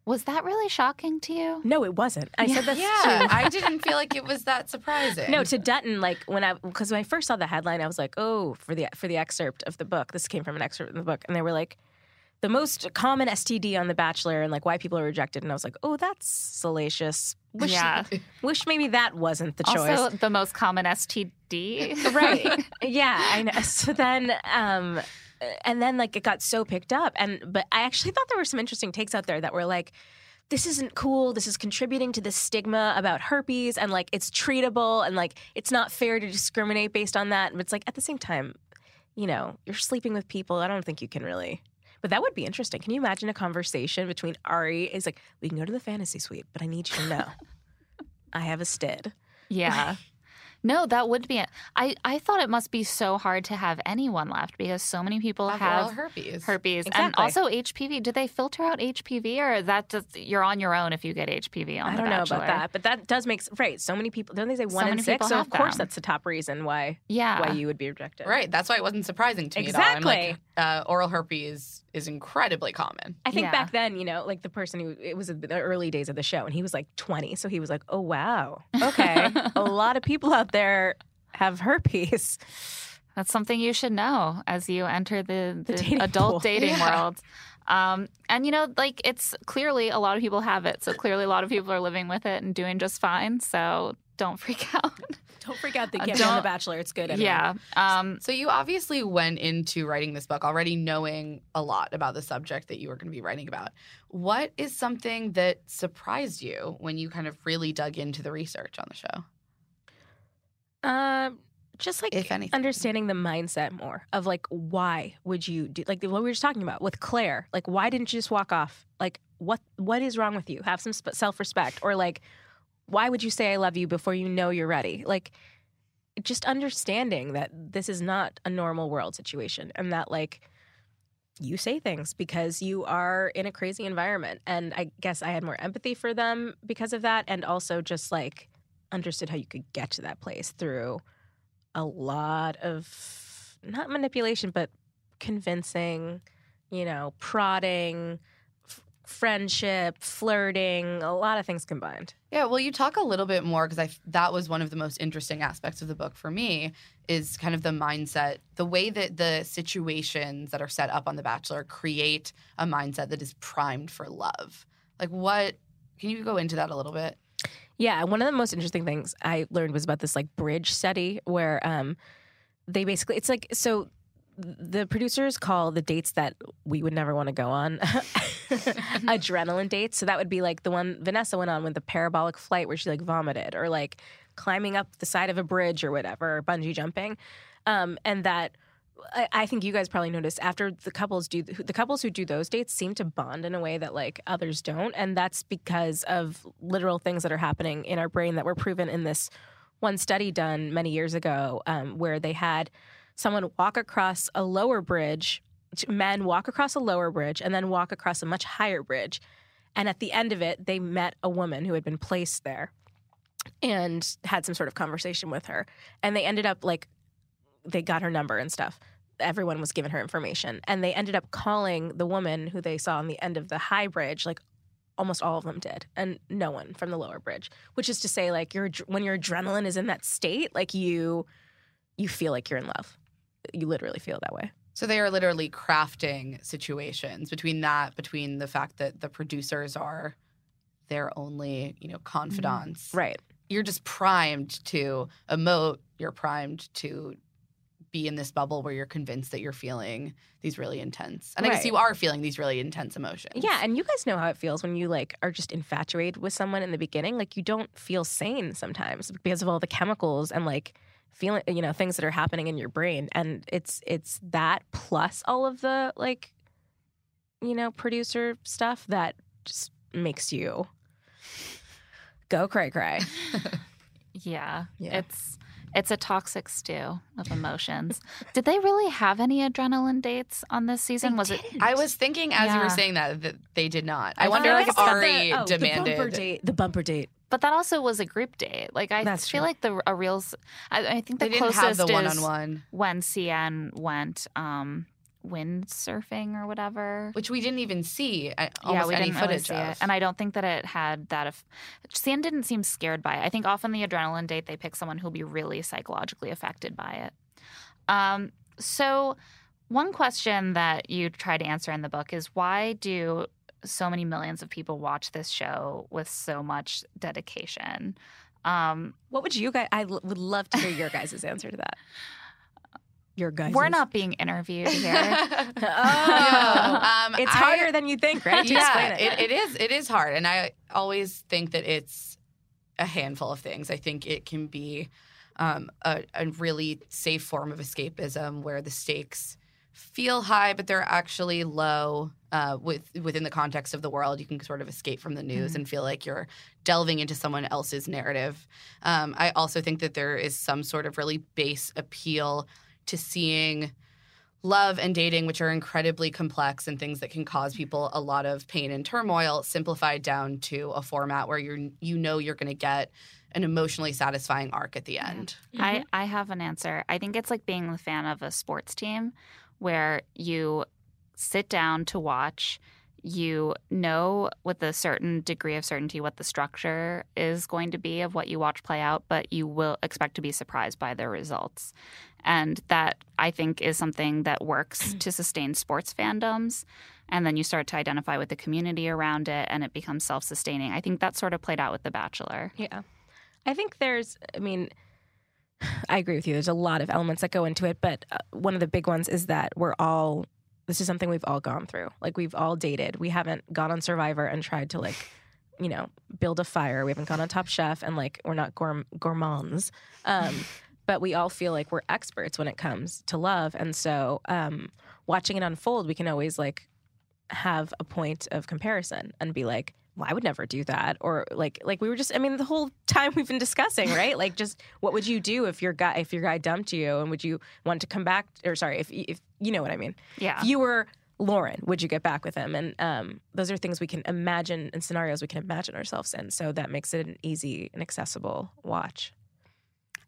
Was that really shocking to you? No, it wasn't. I said this Yeah, too. I didn't feel like it was that surprising. No, to Dutton, like when I because when I first saw the headline, I was like, oh, for the for the excerpt of the book. This came from an excerpt in the book, and they were like, the most common STD on The Bachelor, and like why people are rejected. And I was like, oh, that's salacious. Wish, Yeah. [laughs] wish maybe that wasn't the choice. Also, the most common STD. [laughs] right [laughs] yeah i know so then um and then like it got so picked up and but i actually thought there were some interesting takes out there that were like this isn't cool this is contributing to the stigma about herpes and like it's treatable and like it's not fair to discriminate based on that but it's like at the same time you know you're sleeping with people i don't think you can really but that would be interesting can you imagine a conversation between arie is like we can go to the fantasy suite but i need you to know [laughs] i have a stid Yeah. No, that would be it. I, I thought it must be so hard to have anyone left because so many people have have all herpes. herpes and also HPV. Do they filter out HPV or that just you're on your own if you get HPV on I The don't know about that, but that does make right. So many people don't they say So in six? So of course them. that's the top reason why Yeah. why you would be rejected. Right. That's why it wasn't surprising to me. At all. I'm like, Exactly. uh, oral herpes is incredibly common. I think Yeah. back then, you know, like the person who it was the early days of the show, and he was like twenty, so he was like, "Oh wow, okay, [laughs] a lot of people out there have herpes." [laughs] That's something you should know as you enter the, The the, dating adult pool. dating Yeah. world. Um, and you know, like it's clearly a lot of people have it. So clearly a lot of people are living with it and doing just fine. So don't freak [laughs] out. Don't freak out. They Uh, get on the Bachelor. It's good. Anyway. yeah. Um, So you obviously went into writing this book already knowing a lot about the subject that you were going to be writing about. What is something that surprised you when you kind of really dug into the research on the show? Um, just like If anything. understanding the mindset more of like why would you do like what we were just talking about with Clare. Like why didn't you just walk off? Like what what is wrong with you? Have some sp- self-respect or like why would you say I love you before you know you're ready? Like just understanding that this is not a normal world situation and that like you say things because you are in a crazy environment. And I guess I had more empathy for them because of that and also just like understood how you could get to that place through a lot of not manipulation but convincing you know prodding f- friendship flirting a lot of things combined Yeah, well, you talk a little bit more because I that was one of the most interesting aspects of the book for me is kind of the mindset, the way that the situations that are set up on The Bachelor create a mindset that is primed for love. Like, what? Can you go into that a little bit? Yeah, one of the most interesting things I learned was about this like bridge study where um they basically it's like so the producers call the dates that we would never want to go on [laughs] adrenaline dates. So that would be like the one Vanessa went on with the parabolic flight where she like vomited, or like climbing up the side of a bridge or whatever, or bungee jumping, um, and that. I- think you guys probably noticed after the couples do the couples who do those dates seem to bond in a way that like others don't, and that's because of literal things that are happening in our brain that were proven in this one study done many years ago, um, where they had someone walk across a lower bridge, men walk across a lower bridge, and then walk across a much higher bridge, and at the end of it, they met a woman who had been placed there, and had some sort of conversation with her, and they ended up like they got her number and stuff. Everyone was given her information, and they ended up calling the woman who they saw on the end of the high bridge. Like almost all of them did, and no one from the lower bridge. Which is to say, like your when your adrenaline is in that state, like you you feel like you're in love. You literally feel that way. So they are literally crafting situations between that, between the fact that the producers are their only, you know, confidants. Mm-hmm. Right. You're just primed to emote. You're primed to be in this bubble where you're convinced that you're feeling these really intense. And I guess you are feeling these really intense emotions. Yeah, and you guys know how it feels when you like are just infatuated with someone in the beginning. Like you don't feel sane sometimes because of all the chemicals and like feeling, you know, things that are happening in your brain. And it's it's that plus all of the like, you know, producer stuff that just makes you go cray cray. [laughs] Yeah. Yeah. It's it's a toxic stew of emotions. [laughs] Did they really have any adrenaline dates on this season? Was it I was thinking as you were saying that that they did not. I, I wonder feel if like it's Arie oh, demanded. the bumper date. The bumper date. but that also was a group date. Like I That's feel true. like the a real I think the They didn't closest have the is one-on-one, when Seinne went um windsurfing or whatever. which we didn't even see uh, almost yeah, we any didn't really see of. it, and I don't think that it had that. If Sam didn't seem scared by it, I think often the adrenaline date they pick someone who'll be really psychologically affected by it. Um, so, one question that you try to answer in the book is why do so many millions of people watch this show with so much dedication? Um, What would you guys? I l- would love to hear your guys' answer to that. [laughs] Your guys. we're not being interviewed [laughs] here. Oh, [laughs] Um, it's I- harder than you think, right? To yeah, explain it, it is. It is hard, and I always think that it's a handful of things. I think it can be um, a, a really safe form of escapism where the stakes feel high, but they're actually low. Uh, with within the context of the world, you can sort of escape from the news and feel like you're delving into someone else's narrative. Um, I also think that there is some sort of really base appeal to seeing love and dating, which are incredibly complex and things that can cause people a lot of pain and turmoil, simplified down to a format where you're you know you're going to get an emotionally satisfying arc at the end. I, mm-hmm. I have an answer. I think it's like being a fan of a sports team where you sit down to watch, you know with a certain degree of certainty what the structure is going to be of what you watch play out, but you will expect to be surprised by the results. And that I think is something that works to sustain sports fandoms. And then you start to identify with the community around it and it becomes self sustaining. I think that sort of played out with The Bachelor. Yeah. I think there's, I mean, [sighs] I agree with you. There's a lot of elements that go into it, but uh, one of the big ones is that we're all, this is something we've all gone through. Like, we've all dated. We haven't gone on Survivor and tried to, like, you know, build a fire. We haven't gone on Top Chef and, like, we're not gourm- gourmands. Um, [laughs] but we all feel like we're experts when it comes to love. And so, um, watching it unfold, we can always, like, have a point of comparison and be like, well, I would never do that. Or like like we were just I mean, the whole time we've been discussing, right? like just what would you do if your guy if your guy dumped you and would you want to come back or sorry, if if you know what I mean. Yeah. If you were Lauren, would you get back with him? And um, those are things we can imagine and scenarios we can imagine ourselves in. So that makes it an easy and accessible watch.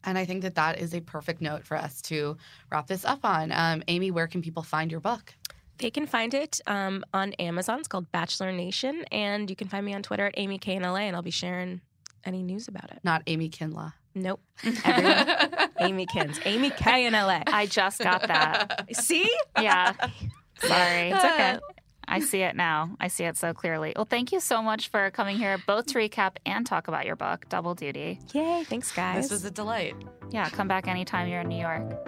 And I think that that is a perfect note for us to wrap this up on. Um, Amy, where can people find your book? They can find it um, on Amazon. It's called Bachelor Nation. And you can find me on Twitter at Amy K in LA, and I'll be sharing any news about it. Not Amy Kinla. Nope. [laughs] Everyone. Amy Kins. Amy K in LA. I just got that. [laughs] See? Yeah. [laughs] Sorry. It's okay. I see it now. I see it so clearly. Well, thank you so much for coming here, both to recap and talk about your book, Double Duty. Yay. Thanks, guys. This was a delight. Yeah, come back anytime you're in New York.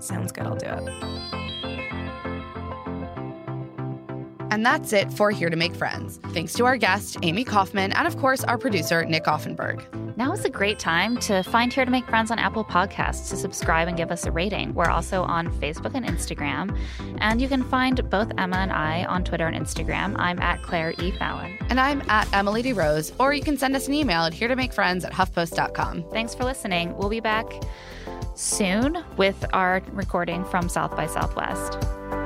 Sounds good. I'll do it. And that's it for Here to Make Friends. Thanks to our guest, Amy Kaufman, and of course, our producer, Nick Offenberg. Now is a great time to find Here to Make Friends on Apple Podcasts to subscribe and give us a rating. We're also on Facebook and Instagram. And you can find both Emma and I on Twitter and Instagram. I'm at Claire E. Fallon. And I'm at Emma Lady Rose, or you can send us an email at here to make friends at huffpost.com. Thanks for listening. We'll be back soon with our recording from South by Southwest.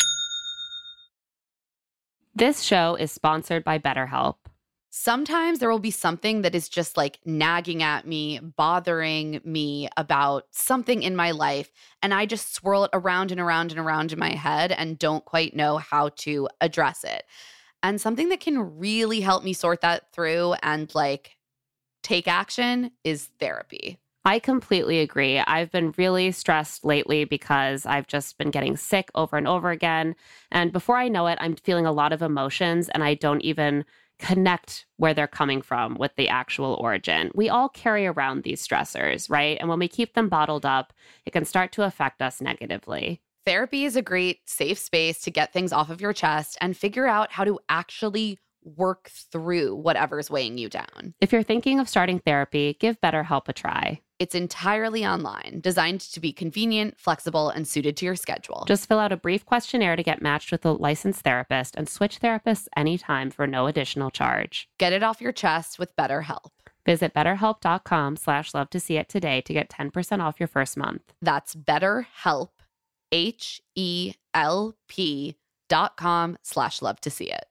This show is sponsored by BetterHelp. Sometimes there will be something that is just like nagging at me, bothering me about something in my life. And I just swirl it around and around and around in my head and don't quite know how to address it. And something that can really help me sort that through and like take action is therapy. I completely agree. I've been really stressed lately because I've just been getting sick over and over again. And before I know it, I'm feeling a lot of emotions and I don't even connect where they're coming from with the actual origin. We all carry around these stressors, right? And when we keep them bottled up, it can start to affect us negatively. Therapy is a great safe space to get things off of your chest and figure out how to actually work through whatever's weighing you down. If you're thinking of starting therapy, give BetterHelp a try. It's entirely online, designed to be convenient, flexible, and suited to your schedule. Just fill out a brief questionnaire to get matched with a licensed therapist and switch therapists anytime for no additional charge. Get it off your chest with BetterHelp. Visit betterhelp.com slash love to see it today to get 10% off your first month. That's BetterHelp, H E L P dot com slash love to see it.